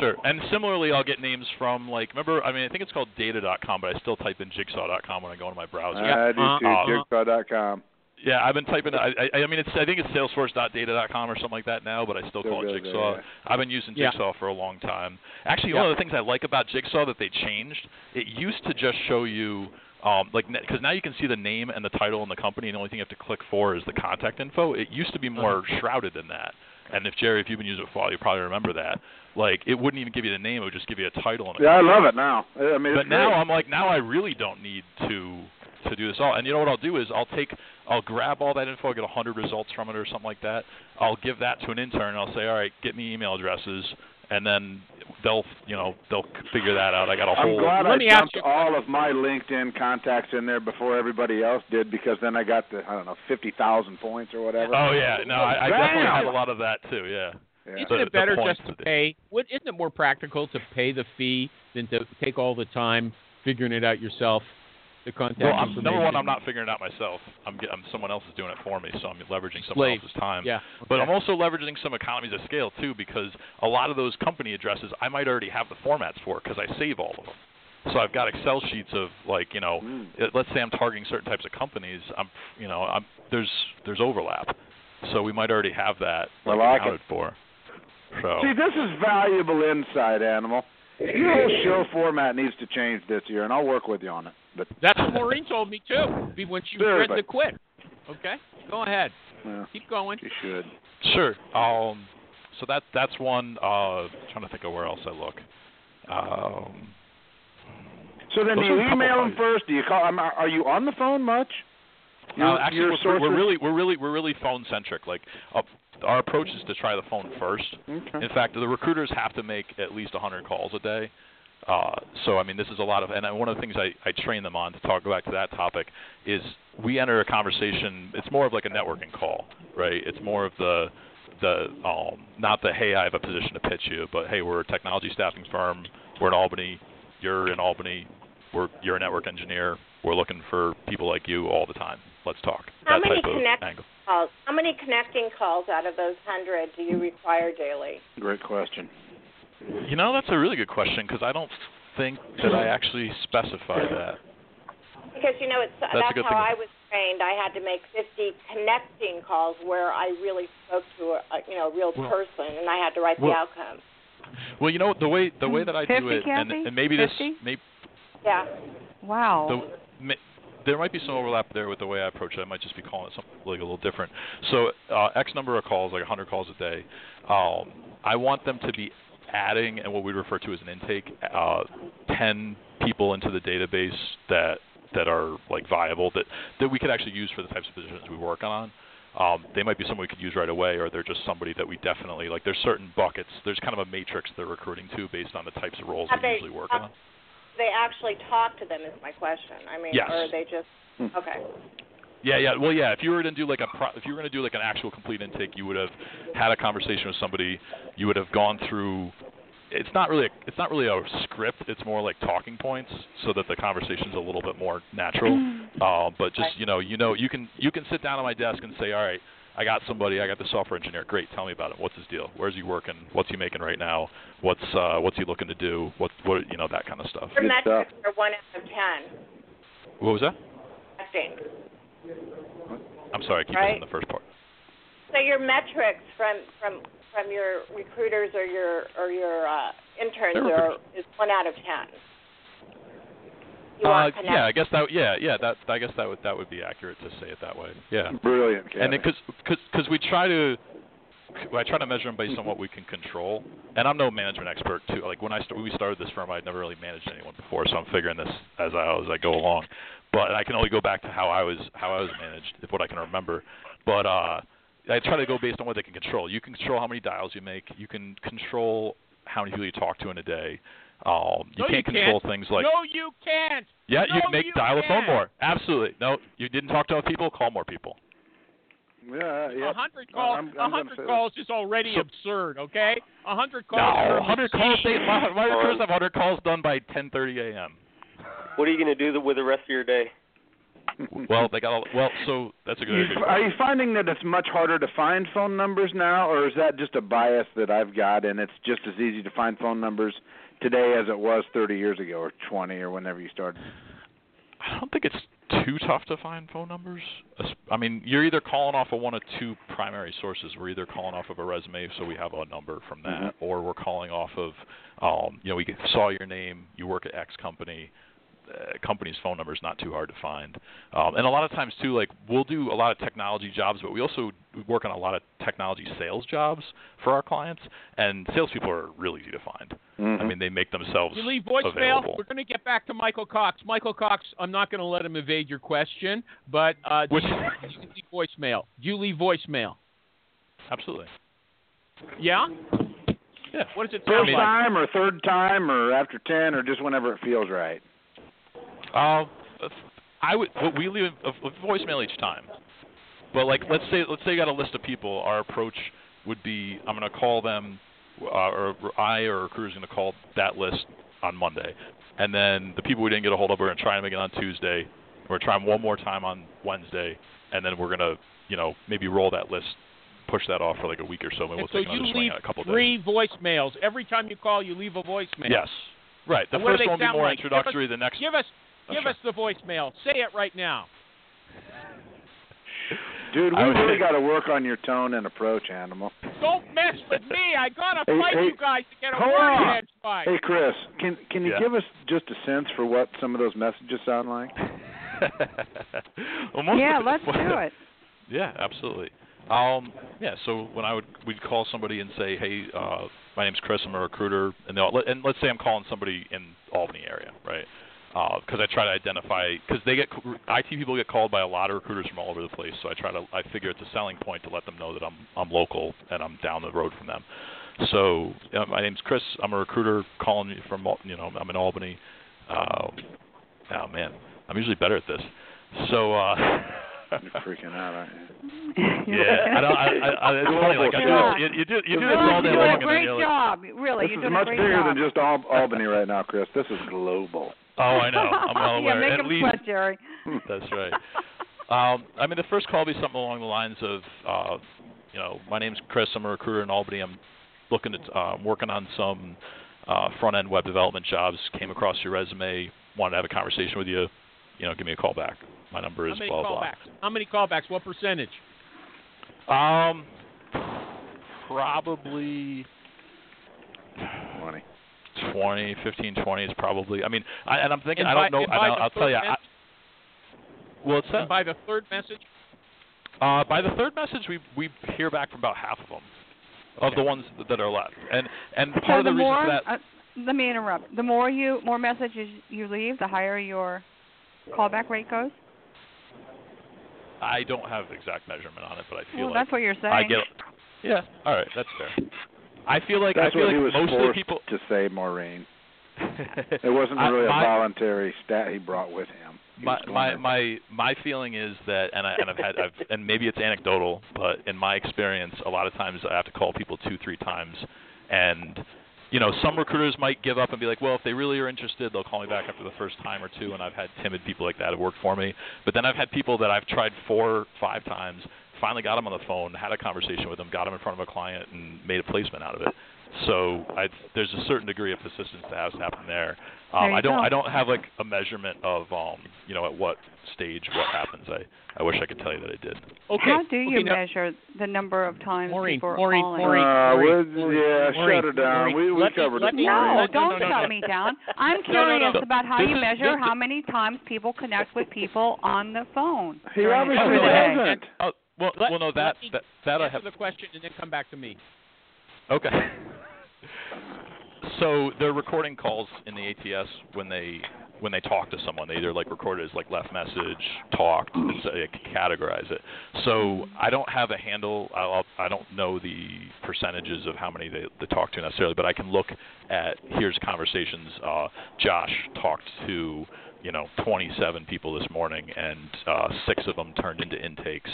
Sure. And similarly, I'll get names from like remember I mean I think it's called data.com, but I still type in jigsaw.com when I go into my browser. I do too. uh, Jigsaw.com. Yeah, I've been typing. I, I, I mean, it's. I think it's Salesforce.data.com or something like that now, but I still Still call it goes there, Jigsaw. yeah. I've been using Yeah. Jigsaw for a long time. Actually, Yeah. one of the things I like about Jigsaw that they changed, it used to just show you, um, like, because now you can see the name and the title and the company, and the only thing you have to click for is the contact info. It used to be more Uh-huh. shrouded than that. And if Jerry, if you've been using it for a while, you probably remember that. Like, it wouldn't even give you the name; it would just give you a title and a Yeah, I love it now. I mean, it's but now great. I'm like, now I really don't need to to do this all. And you know what I'll do is I'll take, I'll grab all that info, I get a hundred results from it or something like that. I'll give that to an intern. and I'll say, all right, get me email addresses, and then they'll, you know, they'll figure that out. I got a I'm whole. glad Let I me ask dumped you all of my LinkedIn contacts in there before everybody else did because then I got the I don't know fifty thousand points or whatever. Oh yeah, no, I, I definitely Damn. have a lot of that too. Yeah. Yeah. Isn't The- it better just to that- pay? What, isn't it more practical to pay the fee than to take all the time figuring it out yourself? The contact Well, I'm, information. number one, I'm not figuring it out myself. I'm, I'm someone else is doing it for me, so I'm leveraging someone Slave. else's time. Yeah. But. I'm also leveraging some economies of scale too, because a lot of those company addresses I might already have the formats for, because I save all of them. So I've got Excel sheets of like you know, Mm. let's say I'm targeting certain types of companies. I'm you know, I'm there's there's overlap, so we might already have that I like, like it. accounted for. So See, this is valuable insight, Animal. Your whole show format needs to change this year, and I'll work with you on it. But That's what Maureen told me too. Be when she was Very ready to quit. Okay, go ahead. well, Keep going. you should. Sure. Um, so that that's one. Uh, trying to think of where else I look. Um, So then, do you are a couple email them first? Do you call? Am, are you on the phone much? No, uh, actually, we're, we're really we're really we're really phone centric. Like uh, our approach is to try the phone first. Okay. In fact, the recruiters have to make at least 100 calls a day. Uh, so I mean, this is a lot of, and I- one of the things I, I train them on to talk back to that topic is we enter a conversation. It's more of like a networking call, right? It's more of the the um, not the hey, I have a position to pitch you, but hey, we're a technology staffing firm. We're in Albany. You're in Albany. We're you're a network engineer. We're looking for people like you all the time. Let's talk. How that many type of connect- angle. calls. How many connecting calls out of those hundred do you require daily? Great question. You know, that's a really good question because I don't think that I actually specify that. Because you know, it's That's that's, how thing. I was trained. I had to make 50 connecting calls where I really spoke to a, a you know a real Well- person, and I had to write well- the outcome. Well, you know the way the way that I do it, and, and maybe this 50? may, Yeah. Wow. the, may, there might be some overlap there with the way I approach it. I might just be calling it something like a little different. So uh, X number of calls, like 100 calls a day. Um, I want them to be adding, and what we refer to as an intake, uh, 10 people into the database that that are like viable that that we could actually use for the types of positions we work on. Um, they might be someone we could use right away, or they're just somebody that we definitely like. There's certain buckets. There's kind of a matrix they're recruiting to based on the types of roles Have they they- usually work have- on. They actually talk to them is my question. I mean, Yes. or are they just Hmm. okay? Yeah, yeah. Well, yeah. If you were to do like a pro- if you were going to do like an actual complete intake, you would have had a conversation with somebody. You would have gone through. It's not really a, it's not really a script. It's more like talking points, so that the conversation's a little bit more natural. uh, but just you know, you know, you can you can sit down at my desk and say, all right, I got somebody. I got the software engineer. Great. Tell me about it. What's his deal? Where's he working? What's he making right now? What's uh, what's he looking to do? What what you know that kind of stuff. Your Good metrics are one out of ten. What was that? Testing. I'm sorry. I keep Right. missing the first part. So your metrics from from from your recruiters or your or your uh, interns They're is one out of ten. Uh, yeah, I guess that yeah yeah that I guess that would that would be accurate to say it that way. Yeah. Brilliant, and Kevin. because because we try to I try to measure them based on what we can control. And I'm no management expert too. Like when I st- when we started this firm, I'd never really managed anyone before, so I'm figuring this as I as I go along. But I can only go back to how I was how I was managed, if what I can remember. But uh, I try to go based on what they can control. You can control how many dials you make. You can control how many people you talk to in a day. Um, you No, can't you control can't. things like no, you can't. yeah, no, you can make you dial the phone can't. more. Absolutely. No, you didn't talk to enough people. Call more people. Yeah, yeah. A hundred calls. I'm- I'm A hundred calls is already So- absurd. Okay, a hundred calls. No, are 100 calls. They, obscene. my, my recruiters have 100 calls done by 10:30 a.m. What are you going to do th- with the rest of your day? Well, they got all. Well, so that's a good. You, are you finding that it's much harder to find phone numbers now, or is that just a bias that I've got, and it's just as easy to find phone numbers today as it was 30 years ago, or 20, or whenever you started? I don't think it's too tough to find phone numbers. I mean, you're either calling off of one of two primary sources. We're either calling off of a resume, so we have a number from that, Mhm. or we're calling off of, um, you know, we saw your name, you work at X company. Uh, company's phone number is not too hard to find, um, and a lot of times too, like we'll do a lot of technology jobs, but we also work on a lot of technology sales jobs for our clients, and salespeople are really easy to find. I mean, they make themselves You leave voicemail. available. We're going to get back to Michael Cox. Michael Cox, I'm not going to let him evade your question, but uh, Which- you, do you leave voicemail? Do you leave voicemail? Absolutely. Yeah. Yeah. What does it First sound like? time, or third time, or after 10, or just whenever it feels right? Uh, I would. Well, we leave a, a voicemail each time. But like, let's say let's say you got a list of people. Our approach would be, I'm going to call them, uh, or I or a recruiter's going to call that list on Monday, and then the people we didn't get a hold of, we're going to try and make it on Tuesday. We're trying one more time on Wednesday, and then we're going to, you know, maybe roll that list, push that off for like a week or so, and And we'll so take another swing at a couple days. three voicemails every time you call. You leave a voicemail. Yes. Right. The And first one will be more like? Give us- introductory. the next. Give us, give sure. us the voicemail. Say it right now. Dude, we I really say- got to work on your tone and approach, Animal. Don't mess with me. I gotta Hey, fight hey, you guys to get a hold word on. in edgewise. Hey, Chris, can can you Yeah. give us just a sense for what some of those messages sound like? well, yeah, let's do it. Yeah, absolutely. Um, yeah, so when I would we'd call somebody and say, "Hey, uh, my name's Chris. I'm a recruiter," and they'll and let's say I'm calling somebody in Albany area, right? Because I try to identify because they get IT people get called by a lot of recruiters from all over the place. So I try to I figure it's a selling point to let them know that I'm I'm local and I'm down the road from them. So uh, my name's Chris. I'm a recruiter calling you from Al- you know I'm in Albany. Uh, oh man, I'm usually better at this. So. uh You're freaking out, aren't you? yeah, I don't. I, I, I, it's funny. Like I do, this, you, you do, you do this all day doing long, a and then great you're like, job. Really, this you're is much bigger job. than just Al- Albany right now, Chris. This is global. Oh, I know. I'm well yeah, aware. make At him least sweat, Jerry. that's right. Um, I mean, the first call will be something along the lines of, uh, you know, my name's Chris. I'm a recruiter in Albany. I'm looking at, uh, working on some uh, front-end web development jobs. Came across your resume. Wanted to have a conversation with you. You know, give me a call back. My number is How many blah blah. callbacks? How many callbacks? What percentage? Um, probably 20. 20, 15, 20 is probably. I mean, I, and I'm thinking. And I by- don't know. I by don't, the I'll tell you. third I, well, it's And by the third message, uh, by the third message, we we hear back from about half of them, of the ones that are left, and and part so of the, the reason more, for that. uh, let me interrupt. The more you, more messages you leave, the higher your callback rate goes. I don't have exact measurement on it, but I feel Well, like that's what you're saying. I get. Yeah. All right. That's fair. I feel like That's I feel what like he was most forced people. to say, Maureen. It wasn't I- really a voluntary stat he brought with him. He my my my my feeling is that and I and I've had I've and maybe it's anecdotal, but in my experience a lot of times I have to call people two, three times and you know, some recruiters might give up and be like, well, if they really are interested, they'll call me back after the first time or two. And I've had timid people like that have worked for me. But then I've had people that I've tried four, five times, finally got him on the phone, had a conversation with him, got him in front of a client, and made a placement out of it. So I, there's a certain degree of persistence that has to happen there. Um, There I don't go. I don't have like a measurement of um, you know, at what stage what happens. I I wish I could tell you that I did. okay. How do you okay, now- measure the number of times Maureen, people are Maureen, calling? Maureen, Uh, Maureen, we'll- Maureen, yeah, Maureen, shut her down. Maureen, We we let me- covered let it. me- No, No, no, don't no, no, shut no. me down. I'm No, no, no. curious about how This you is- measure this- how many times people connect with people on the phone. He obviously Oh, no, day. doesn't. Well, Let- well, no, that that, that I have. the question and then come back to me. Okay. so they're recording calls in the ATS when they when they talk to someone. They either like record it as like left message, talked, and so they categorize it. So I don't have a handle. I'll, I don't know the percentages of how many they, they talk to necessarily, but I can look at here's conversations. Uh, Josh talked to you know 27 people this morning, and uh, six of them turned into intakes,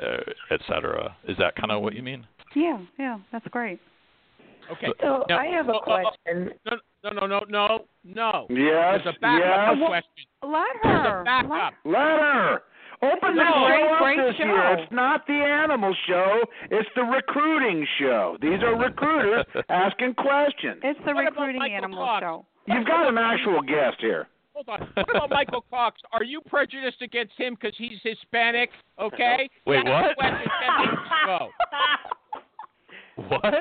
Uh, et cetera. Is that kind of what you mean? Yeah, yeah, that's great. Okay. So Now- I have a oh, oh, oh, question. No, no, no, no, no. Yes, There's a backup yes. Uh, question. Let her. a backup. Let her. Open the No. show Great- up this show. year. It's not the animal show. It's the recruiting show. These are recruiters asking questions. It's the What recruiting animal Cox? show. You've got an actual guest here. Hold on. What about Michael Cox? Are you prejudiced against him because he's Hispanic? Okay. Wait, He asked a what? question 10 minutes ago. What?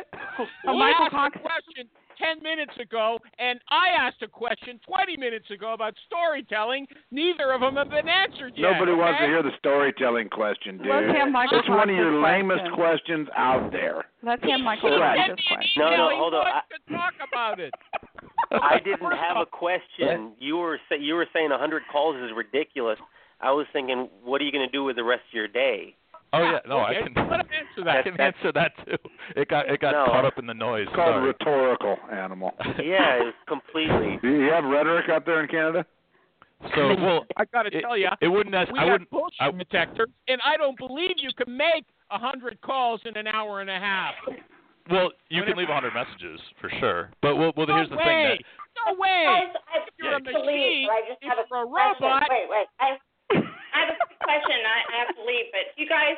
He Michael Cox. question 10 minutes ago, and I asked a question 20 minutes ago about storytelling. Neither of them have been answered yet. Nobody wants to hear the storytelling question, dude. Let's have Michael it's one of your Cox's lamest question. questions out there. Let's have Michael He Right. sent Cox's me an question. No, email. no, He hold on. wants to talk about it. I didn't have a question. You were say, you were saying 100 calls is ridiculous. I was thinking, what are you going to do with the rest of your day? Oh yeah, no, okay. I can. Let him answer I can answer that too. It got it got No. caught up in the noise. It's called Sorry. rhetorical animal. Yeah, it was completely. Do you have rhetoric out there in Canada? So well, I got to it, tell you, it wouldn't. As, we I wouldn't. bullshit I- detectors, and I don't believe you can make a hundred calls in an hour and a half. Well, you Whenever- can leave a hundred messages for sure. But well, well no here's the way. thing. That, no way. Guys, I If you're a have to leave. machine, I just have a a robot, Wait, wait. I, I have a question. I, I have to leave, but you guys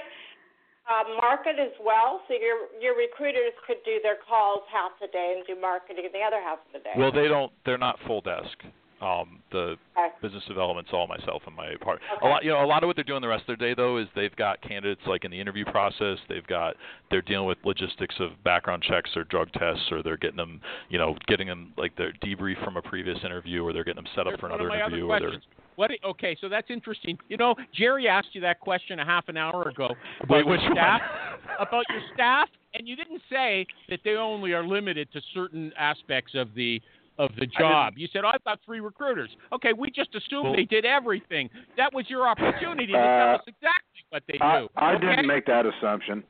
uh, market as well, so your your recruiters could do their calls half the day and do marketing the other half of the day. well, they don't. They're not full desk. Um, the Okay. business development's all myself and my part. A lot, you know, a lot of what they're doing the rest of their day though is they've got candidates like in the interview process. They've got they're dealing with logistics of background checks or drug tests, or they're getting them, you know, getting them like their debrief from a previous interview, or they're getting them set up Here's for another interview. Or they're. What? Okay, so that's interesting. You know, Jerry asked you that question a half an hour ago about Wait, which staff, one? about your staff, and you didn't say that they only are limited to certain aspects of the of the job. You said, oh, "I've got three recruiters." Okay, we just assumed Well- they did everything. That was your opportunity to Uh, tell us exactly what they I, do. I okay? didn't make that assumption.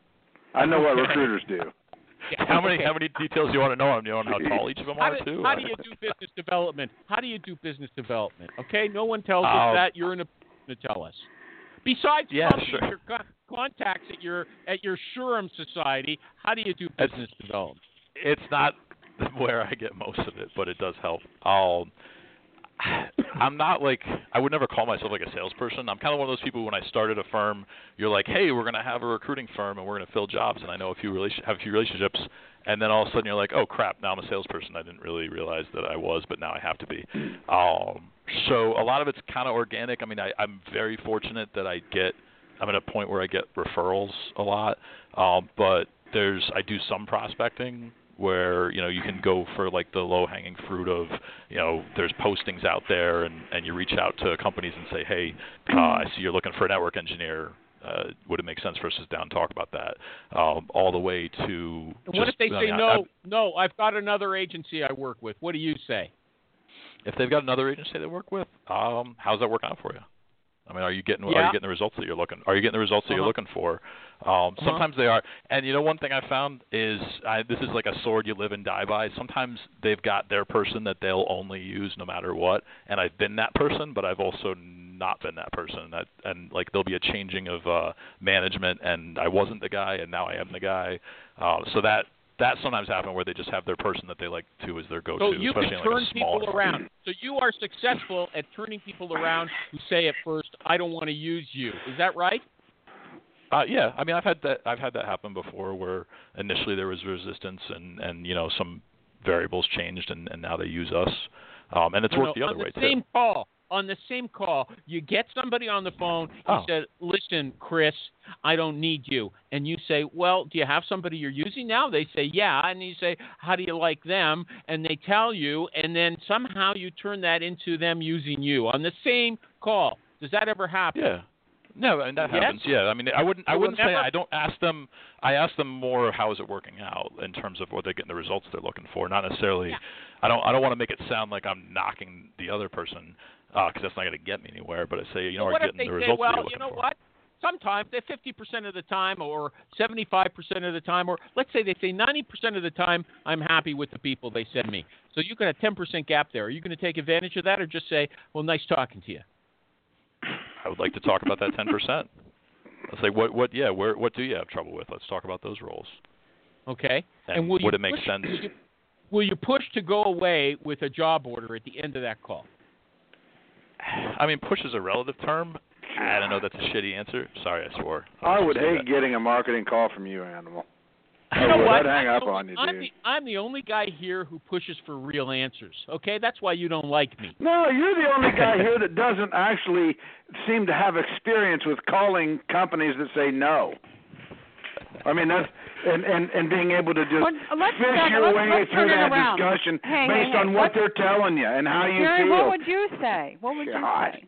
I know what recruiters do. Yeah, how many okay. how many details do you want to know on? You want to know how tall each of them How are do, too? how or- do you do business development? How do you do business development? Okay, no one tells Uh, us that. You're in a to tell us. Besides Yeah, talking sure. your con- contacts at your at your SHRM Society, how do you do It's- business development? it's not where I get most of it, but it does help. I'll I'm not like I would never call myself like a salesperson. I'm kind of one of those people when I started a firm, you're like, "Hey, we're going to have a recruiting firm and we're going to fill jobs and I know a few relation have a few relationships." And then all of a sudden you're like, "Oh crap, now I'm a salesperson. I didn't really realize that I was, but now I have to be." Um so a lot of it's kind of organic. I mean, I I'm very fortunate that I get I'm at a point where I get referrals a lot. Um but there's I do some prospecting where you know you can go for like the low hanging fruit of you know there's postings out there and and you reach out to companies and say hey uh, I see you're looking for a network engineer uh, would it make sense for us to sit down and talk about that um, all the way to just, what if they I say mean, no? I- no, I've got another agency I work with. What do you say? if they've got another agency they work with um, how's that working out for you I mean, are you getting are you getting the results that you're looking? Are you getting the results that you're Uh-huh. looking for? Um, Uh-huh. sometimes they are, and you know one thing I found is I, this is like a sword you live and die by. Sometimes they've got their person that they'll only use no matter what, and I've been that person, but I've also not been that person. That and like there'll be a changing of uh, management, and I wasn't the guy, and now I am the guy. Uh, so that that sometimes happen where they just have their person that they like to as their go-to, So you can especially in turn like people around. So you are successful at turning people around who say at first, "I don't want to use you." Is that right? Uh, yeah, I mean, I've had that. I've had that happen before, where initially there was resistance, and and you know some variables changed, and and now they use us, um, and it's worked no, the other on way the too. same call. On the same call, you get somebody on the phone. He Oh. said, "Listen, Chris, I don't need you." And you say, "Well, do you have somebody you're using now?" They say, "Yeah." And you say, "How do you like them?" And they tell you, and then somehow you turn that into them using you on the same call. Does that ever happen? Yeah, No, and that Yes? happens. Yeah, I mean, I wouldn't. I wouldn't say I don't ask them. I ask them more how is it working out in terms of what they're getting the results they're looking for. Not necessarily. Yeah. I don't. I don't want to make it sound like I'm knocking the other person uh, because that's not going to get me anywhere. But I say, you know, Well, are what you if getting they the say, results well, you're you know for? what? Sometimes they 50% of the time, or 75% of the time, or let's say they say 90% of the time, I'm happy with the people they send me. So you got a 10% gap there. Are you going to take advantage of that, or just say, well, nice talking to you? I would like to talk about that 10%. Let's say what what yeah where what do you have trouble with? Let's talk about those roles. Okay. And, will would you it make push, sense? Will you, will you push to go away with a job order at the end of that call? I mean, push is a relative term. I don't know. That's a shitty answer. Sorry, I swore. I would hate that. getting a marketing call from you, animal. You oh, I know would. what? I'd hang I'm up the- on you, I'm dude. the, I'm the only guy here who pushes for real answers. Okay, that's why you don't like me. No, you're the only guy here that doesn't actually seem to have experience with calling companies that say no. I mean that's and and and being able to just Well, let's fish turn- your let's- way let's through that around. discussion Hey, hey, based hey, on what what- they're telling you and how you Jerry, feel. what would you say? What would God. you say?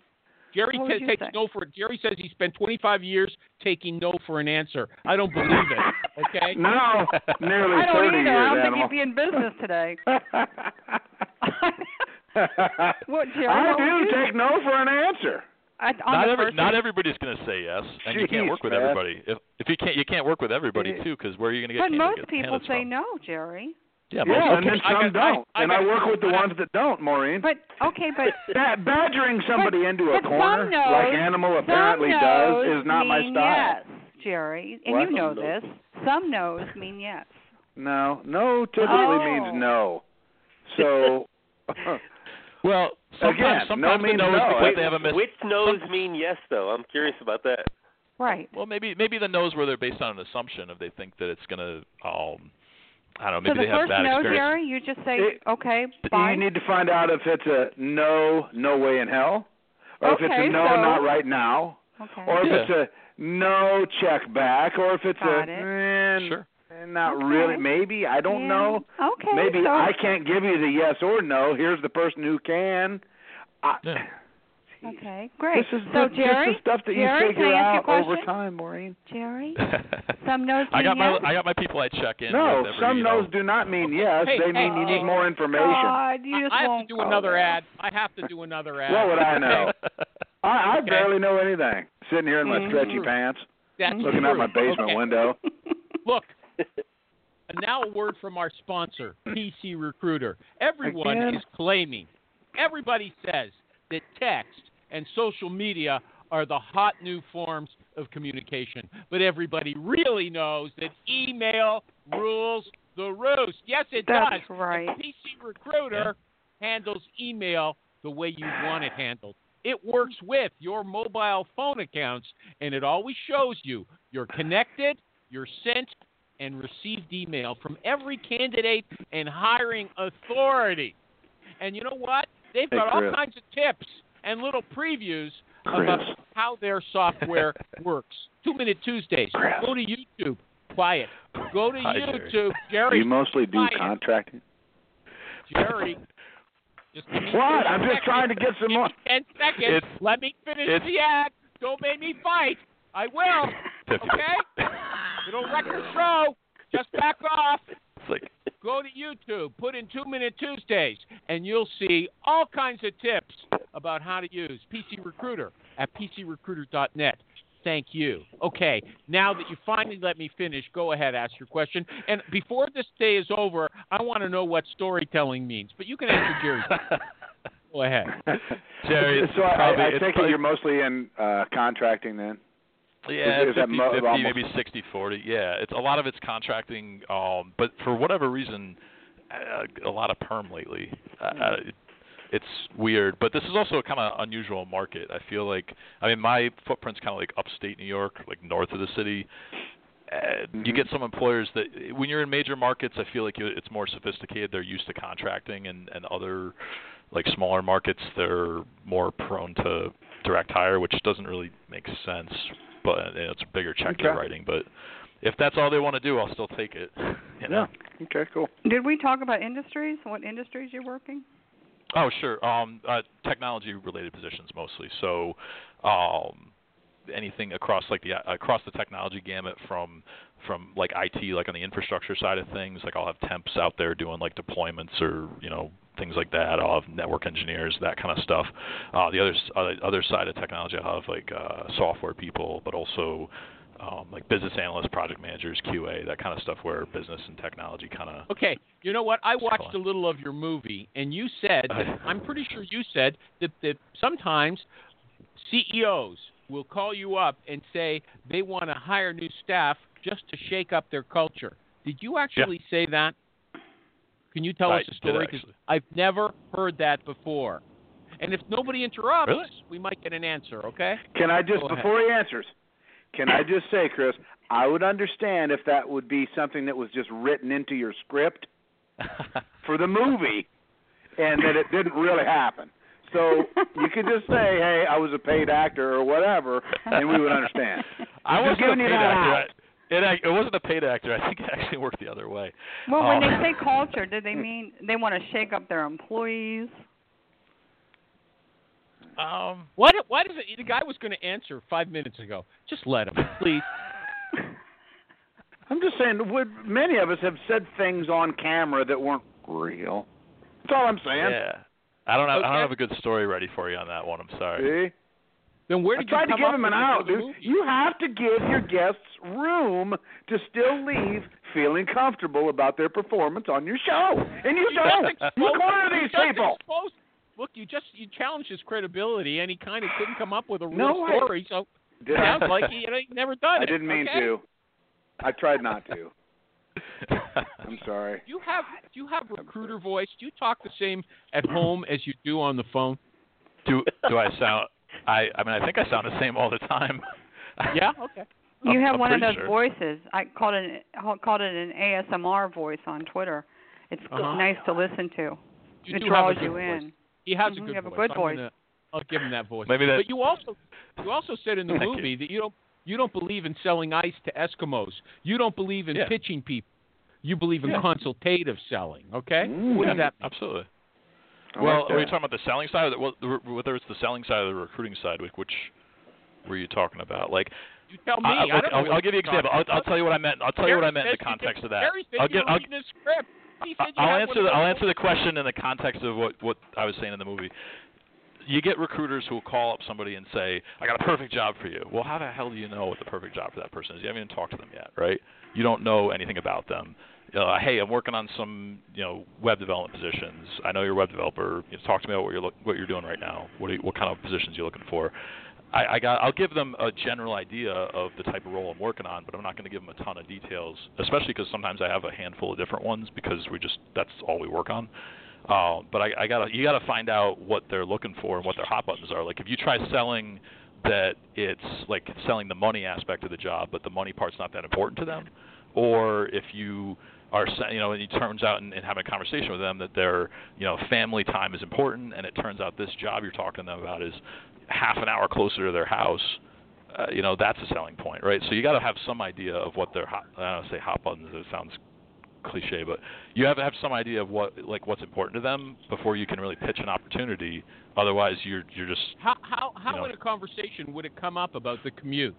Jerry What would ta- you takes say? no for Jerry says he spent 25 years taking no for an answer. I don't believe it. Okay. No, nearly I don't 30 either. years, I don't animal. think he'd be in business today. What, Jerry? I what would do you take no for an answer. I, on Not every, not everybody's going to say yes, and you can't work with man. everybody. If if you can't, you can't work with everybody too, because where are you going to get But most people say from? no, Jerry. Yeah, most Yeah, and okay. then I some got- I- don't. I and I work with the ones that don't, Maureen. But okay, but Ba- badgering somebody but, into a corner, some no's, like Animal apparently does, is not my mean style. Yes, Jerry, and What? you know this. Some no's mean yes. No, no typically Oh. means no. So, Well, sometimes, Again, no sometimes means the no's no. because Wait, they have a mis- Which no's mean yes, though? I'm curious about that. Right. Well, maybe maybe the no's where they're based on an assumption if they think that it's going to um I don't know, so the they have first bad no, experience. Jerry, you just say It- okay, you need to find out if it's a no, no way in hell, or if it's a no, so- not right now, okay. or if Yeah. it's a no check back, or if it's Got a it. eh, Sure. not Okay. really, maybe I don't Yeah. know. Okay. Maybe so, I can't give you the yes or no. Here's the person who can. I, Yeah. Okay, great. This is so the, Jerry, this is stuff that Jerry, you can figure I ask you a out over question? time, Maureen. Jerry, some no's I got mean my yes? I got my people I check in No, with every, some you know, no's do not mean yes. Hey, they hey, mean you need more information. God, you just I have to do another there. ad. I have to do another ad. What would I know? I, I Okay. barely know anything. Sitting here in my Mhm. stretchy pants, That's looking true. out my basement Okay. window. Look, and now a word from our sponsor, PC Recruiter. Everyone Again? is claiming, everybody says that text and social media are the hot new forms of communication. But everybody really knows that email rules the roost. Yes, it That's does. right. And PC Recruiter handles email the way you want it handled. It works with your mobile phone accounts, and it always shows you you're connected, you're sent, and received email from every candidate and hiring authority. And you know what? They've Hey, got all kinds of tips and little previews Chris. about how their software works. Two Minute Tuesdays. Chris. Go to YouTube. Quiet. Go to Hi, YouTube. Jerry. you mostly do quiet. contracting? Jerry. Just What? I'm just trying to get some more. Ten seconds. It's- Let me finish the ad. Don't make me fight. I will. Okay? Wreck the show. Just back off. It's like Go to YouTube, put in Two Minute Tuesdays, and you'll see all kinds of tips about how to use PC Recruiter at PCRecruiter.net. Thank you. Okay, now that you finally let me finish, go ahead, ask your question. And before this day is over, I want to know what storytelling means. But you can answer Jerry. Go ahead. Jerry, so I, probably, I it's take it you're mostly in uh contracting then. Yeah, Is- is that 50, mo- 50, maybe 60 40. Yeah, it's a lot of it's contracting um but for whatever reason uh, a lot of perm lately. Uh, uh, it, it's weird, but this is also a kind of unusual market. I feel like I mean my footprint's kind of like upstate New York, like north of the city. Uh, You Mhm. get some employers that when you're in major markets, I feel like it's more sophisticated. They're used to contracting, and and other like smaller markets, they're more prone to direct hire, which doesn't really make sense. But you know, it's a bigger check they're writing. But if that's all they want to do, I'll still take it. You know? Yeah. Okay, cool. Did we talk about industries? What industries you're working? Oh, sure. Um, uh, technology related positions mostly. So, um, anything across like the across the technology gamut from from like IT, like on the infrastructure side of things. Like I'll have temps out there doing like deployments or you know things like that. I'll have network engineers, that kind of stuff. Uh, the other s- other side of technology, I'll have like uh, software people, but also um, like business analysts, project managers, QA, that kind of stuff, where business and technology kind of. Okay, you know what? I watched a little of your movie, and you said, I- I'm pretty sure you said that, that sometimes CEOs will call you up and say they want to hire new staff just to shake up their culture. Did you actually say that? Can you tell I us a did story? 'Cause actually. I've never heard that before. And if nobody interrupts, Really? we might get an answer. Okay? Can I just Go ahead. before he answers? Can I just say, Chris? I would understand if that would be something that was just written into your script for the movie, and that it didn't really happen. So you could just say, "Hey, I was a paid actor" or whatever, and we would understand. I wasn't a giving you paid that actor. out. I- It, it wasn't a paid actor. I think it actually worked the other way. Well, when Um, they say culture, do they mean they want to shake up their employees? Um, What? Why does it? The guy was going to answer five minutes ago. Just let him, please. I'm just saying, would many of us have said things on camera that weren't real? That's all I'm saying. yeah. I don't have I don't have a good story ready for you on that one. I'm sorry. See? Then where I did tried you to give him an out, dude. You have to give your guests room to still leave feeling comfortable about their performance on your show, and you just don't. exposed- You corner these people. exposed- Look, you just you challenged his credibility, and he kind of couldn't come up with a real No, story. So Did it I? sounds like he, you know, he never done I it. I didn't mean okay? to. I tried not to. I'm sorry. Do you have do you have recruiter voice? Do you talk the same at home as you do on the phone? do do I sound? I I mean I think I sound the same all the time. Yeah. Okay. You I'm- have I'm one of those sure. voices. I called it called it an ASMR voice on Twitter. It's Uh-huh. nice to listen to. You it do have a draws good you voice. in. He has Mhm, a you good have a good I'm voice. Gonna, I'll give him that voice. Maybe that- But you also you also said in the Thank you. movie that you don't you don't believe in selling ice to Eskimos. You don't believe in Yeah. pitching people. You believe in Yeah. consultative selling. Okay. Mm. What Yeah, does that? Absolutely. I well, like are you talking about the selling side, or the, well, whether it's the selling side or the recruiting side? Which, which were you talking about? Like, You tell me. I, I look, don't know I'll, I'll give you an example. I'll, I'll tell you what I meant. I'll tell you what I meant in the context of that. I'll you get. I'll, reading the script. He said you I'll answer the I'll answer the question in the context of what what I was saying in the movie. You get recruiters who will call up somebody and say, "I got a perfect job for you." Well, how the hell do you know what the perfect job for that person is? You haven't even talked to them yet, right? You don't know anything about them. Uh, hey, I'm working on some, you know, web development positions. I know you're a web developer. You know, talk to me about what you're what you're doing right now. What you, what kind of positions you're looking for? I, I got I'll give them a general idea of the type of role I'm working on, but I'm not going to give them a ton of details, especially because sometimes I have a handful of different ones because we just that's all we work on. Uh, but I, I gotta you gotta find out what they're looking for and what their hot buttons are. Like if you try selling that it's like selling the money aspect of the job, but the money part's not that important to them, or if you are you know and it turns out in, in having a conversation with them that their you know family time is important, and it turns out this job you're talking to them about is half an hour closer to their house. Uh, you know that's a selling point, right? So you got to have some idea of what their hot, I don't say hot buttons. It sounds cliche, but you have to have some idea of what like what's important to them before you can really pitch an opportunity. Otherwise, you're you're just How how how you know. in a conversation would it come up about the commute?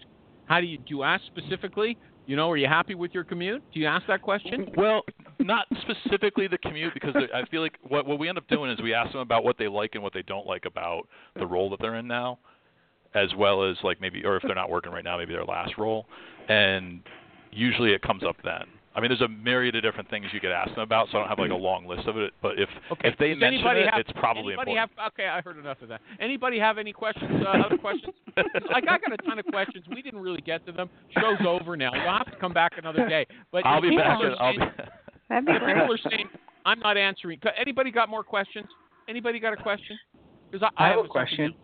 How do you do you ask specifically? You know, are you happy with your commute? Do you ask that question? well, not specifically the commute because I feel like what what we end up doing is we ask them about what they like and what they don't like about the role that they're in now, as well as like maybe or if they're not working right now, maybe their last role, and usually it comes up then. I mean, there's a myriad of different things you could ask them about, so I don't have like a long list of it. But if Okay. if they Does mention anybody it, have, it's probably anybody important. have okay, I heard enough of that. Anybody have any questions? Uh, other questions? like I got a ton of questions. We didn't really get to them. Show's over now. You'll have to come back another day. But I'll be people back. are I'll be, saying- That'd be great. people are saying I'm not answering. Anybody got more questions? Anybody got a question? Because I, I have a question.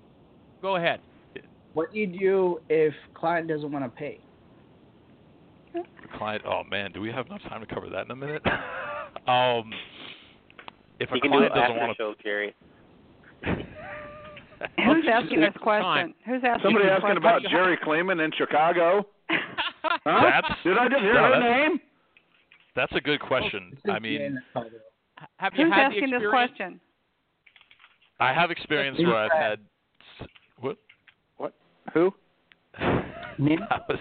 Go ahead. What do you do if client doesn't want to pay? The client. Oh man, do we have enough time to cover that in a minute? um, if a You can do client doesn't want the show, Jerry. Who's asking this question? Who's asking Somebody asking question? about Jerry Kleeman in Chicago. Huh? That's- Did I just hear no, her name? That's a good question. I mean, Have you Who's had the asking this question? I have experience where I've had. What? What? Who? That was-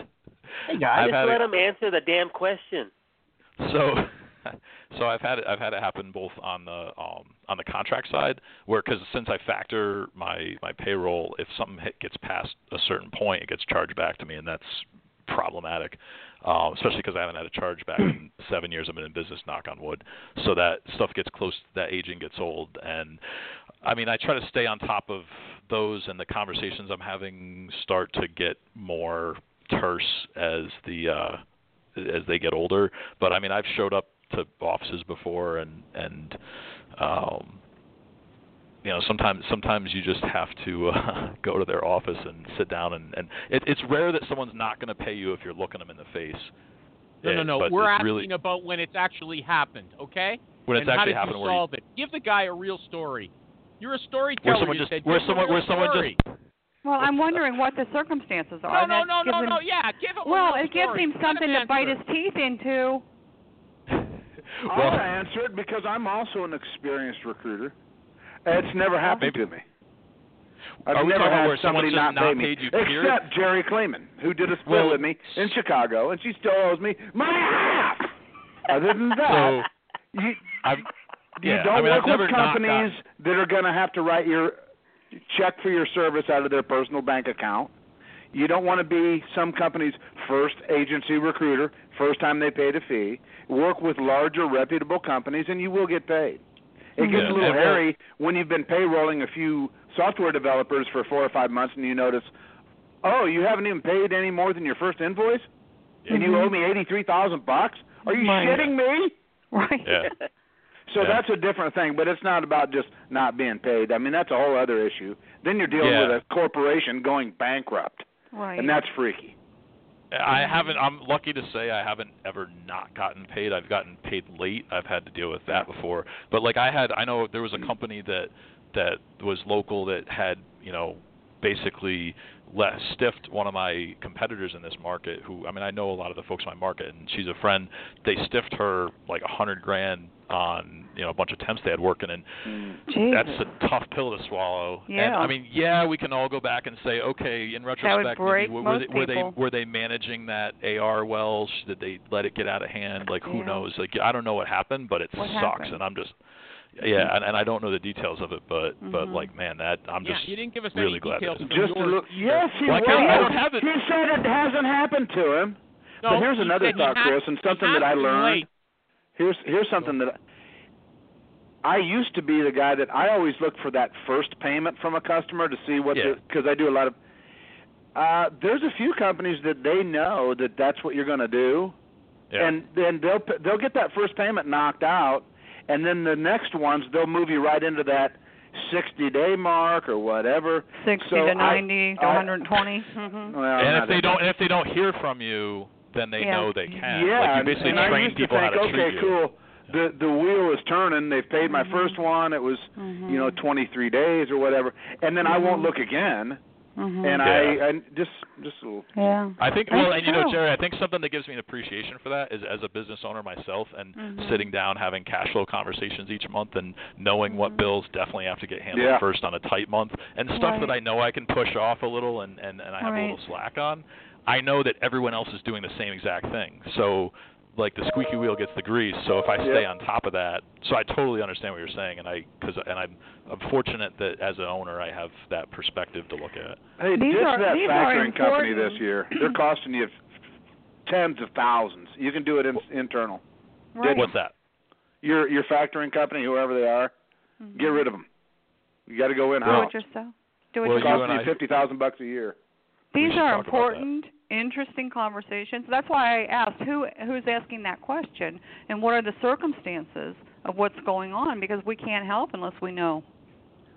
Hey, I've just let it- him answer the damn question. So, so I've had it, I've had it happen both on the um, on the contract side, where because since I factor my my payroll, if something hit, gets past a certain point, it gets charged back to me, and that's problematic. Um, especially because I haven't had a charge back in seven years I've been in business. Knock on wood. So that stuff gets close. That aging gets old, and I mean I try to stay on top of those, and the conversations I'm having start to get more terse as the uh, as they get older. But I mean, I've showed up to offices before, and and um, you know, sometimes sometimes you just have to uh, go to their office and sit down, and and it, it's rare that someone's not going to pay you if you're looking them in the face. No, no, no. We're asking really, about when it's actually happened, okay? When it's and how actually did happened you where you- solve it? Give the guy a real story. You're a storyteller. where someone you just said, where "Give him a someone where someone just Well, I'm wondering what the circumstances are. no, that no, gives no, him- no. Yeah, give him. a Well, real it gives him something to bite his teeth into. Well I'll answer it because I'm also an experienced recruiter. It's never happened to me. I've Are we never had somebody someone's not pay me, paid you, period? except Jerry Clayman, who did a split Well- with me in Chicago, and she still owes me my half. Other than that, you I've, you don't I mean, work I've never with not companies that are going to have to write your check for your service out of their personal bank account. You don't want to be some company's first agency recruiter, first time they paid a fee. Work with larger, reputable companies, and you will get paid. It gets Yeah, a little and we'll- hairy when you've been payrolling a few software developers for four or five months, and you notice, oh, you haven't even paid any more than your first invoice, and you mm-hmm. owe me eighty-three thousand bucks. Are you Right. shitting me? Right. Yeah. So Yeah. that's a different thing, but it's not about just not being paid. I mean, that's a whole other issue. Then you're dealing Yeah. with a corporation going bankrupt, Right. and that's freaky. I haven't. I'm lucky to say I haven't ever not gotten paid. I've gotten paid late. I've had to deal with that before. But like I had, I know there was a company that that was local that had you know basically let, stiffed one of my competitors in this market. Who I mean I know a lot of the folks in my market, and she's a friend. They stiffed her like a hundred grand on you know a bunch of temps they had working, and Jesus. that's a tough pill to swallow. And Yeah. I mean, yeah, we can all go back and say, okay, in retrospect, maybe were, were they were they were they managing that AR well? Did they let it get out of hand? Like who Yeah. knows? Like I don't know what happened, but it What sucks, happened? and I'm just yeah, and, and I don't know the details of it, but but Mhm. like man, that I'm just Yeah, just you didn't give us really any glad details that Just a yours. look. Yes, he Well, I I don't have it. He said it hasn't happened to him. No, but here's he another said he thought, had- Chris, and he something had that I learned. late. Here's here's something that I used to be the guy that I always look for that first payment from a customer to see what Yeah. because I do a lot of. Uh, there's a few companies that they know that that's what you're going to do, yeah. and then they'll p- they'll get that first payment knocked out, and then the next ones they'll move you right into that 60 day mark or whatever. 60 So to I- 90 to I- 120. hmm Well, and if they don't and if they don't hear from you, then they Yeah. know they can. Yeah, like you and- basically and I train used people to how think, to okay, treat you. cool. The the wheel is turning. They've paid my Mhm. first one. It was Mhm. you know 23 days or whatever, and then I won't Mhm. look again. Hmm And Yeah. I, I just just a little. yeah. I think That's well, and you know. Jerry, I think something that gives me an appreciation for that is as a business owner myself and Mhm. sitting down having cash flow conversations each month and knowing what Mhm. bills definitely have to get handled Yeah. first on a tight month and stuff that I know I can push off a little and and, and I have a little slack on. I know that everyone else is doing the same exact thing. So like the squeaky wheel gets the grease. So if I stay Yep. on top of that, so I totally understand what you're saying, and I because and I'm, I'm fortunate that as an owner I have that perspective to look at. Hey, These ditch are- that these factoring company this year. They're costing you tens of thousands. You can do it in, internal. Right. What's that? Your your factoring company, whoever they are, Mhm. get rid of them. You got to go in Do house. it yourself. Do it Well, you yourself. and costing I- you fifty thousand bucks a year. These are talk about that. important, interesting conversations. That's why I asked who who's asking that question and what are the circumstances of what's going on because we can't help unless we know.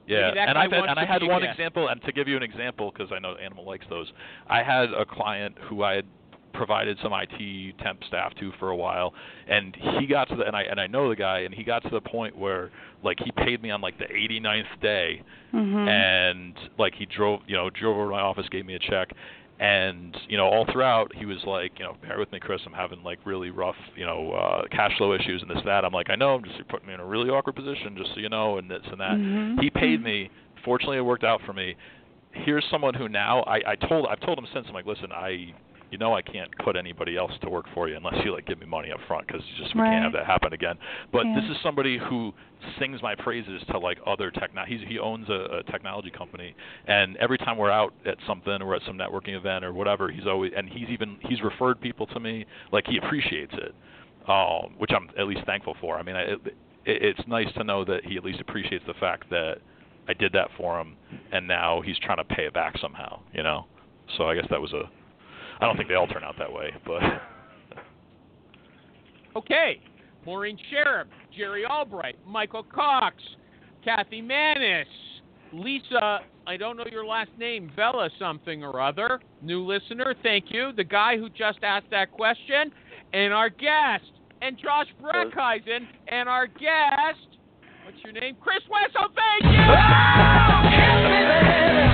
Yeah, and I've had, and I had one guest. example, and to give you an example, because I know Animal likes those, I had a client who I had provided some IT temp staff to for a while, and he got to the and I and I know the guy, and he got to the point where like he paid me on like the 89th day, Mhm. and like he drove you know drove over to my office, gave me a check, and you know all throughout he was like you know bear with me Chris, I'm having like really rough you know uh, cash flow issues and this that. I'm like I know I'm just you're putting me in a really awkward position just so you know and this and that. Mhm. He paid Mhm. me. Fortunately, it worked out for me. here's someone who now I, I told I've told him since I'm like, listen, I you know I can't put anybody else to work for you unless you like give me money up front because just we Right. can't have that happen again. But Yeah. this is somebody who sings my praises to like other techno. He's he owns a, a technology company, and every time we're out at something or at some networking event or whatever, he's always and he's even he's referred people to me. Like he appreciates it, um, which I'm at least thankful for. I mean, I, it, it's nice to know that he at least appreciates the fact that I did that for him, and now he's trying to pay it back somehow. You know, so I guess that was a. I don't think they all turn out that way, but Okay. Maureen Sheriff, Jerry Albright, Michael Cox, Kathy Manis, Lisa, I don't know your last name, Bella something or other, new listener, thank you. The guy who just asked that question, and our guest, and Josh Breckheisen, and our guest, what's your name? Chris Wessell, thank you!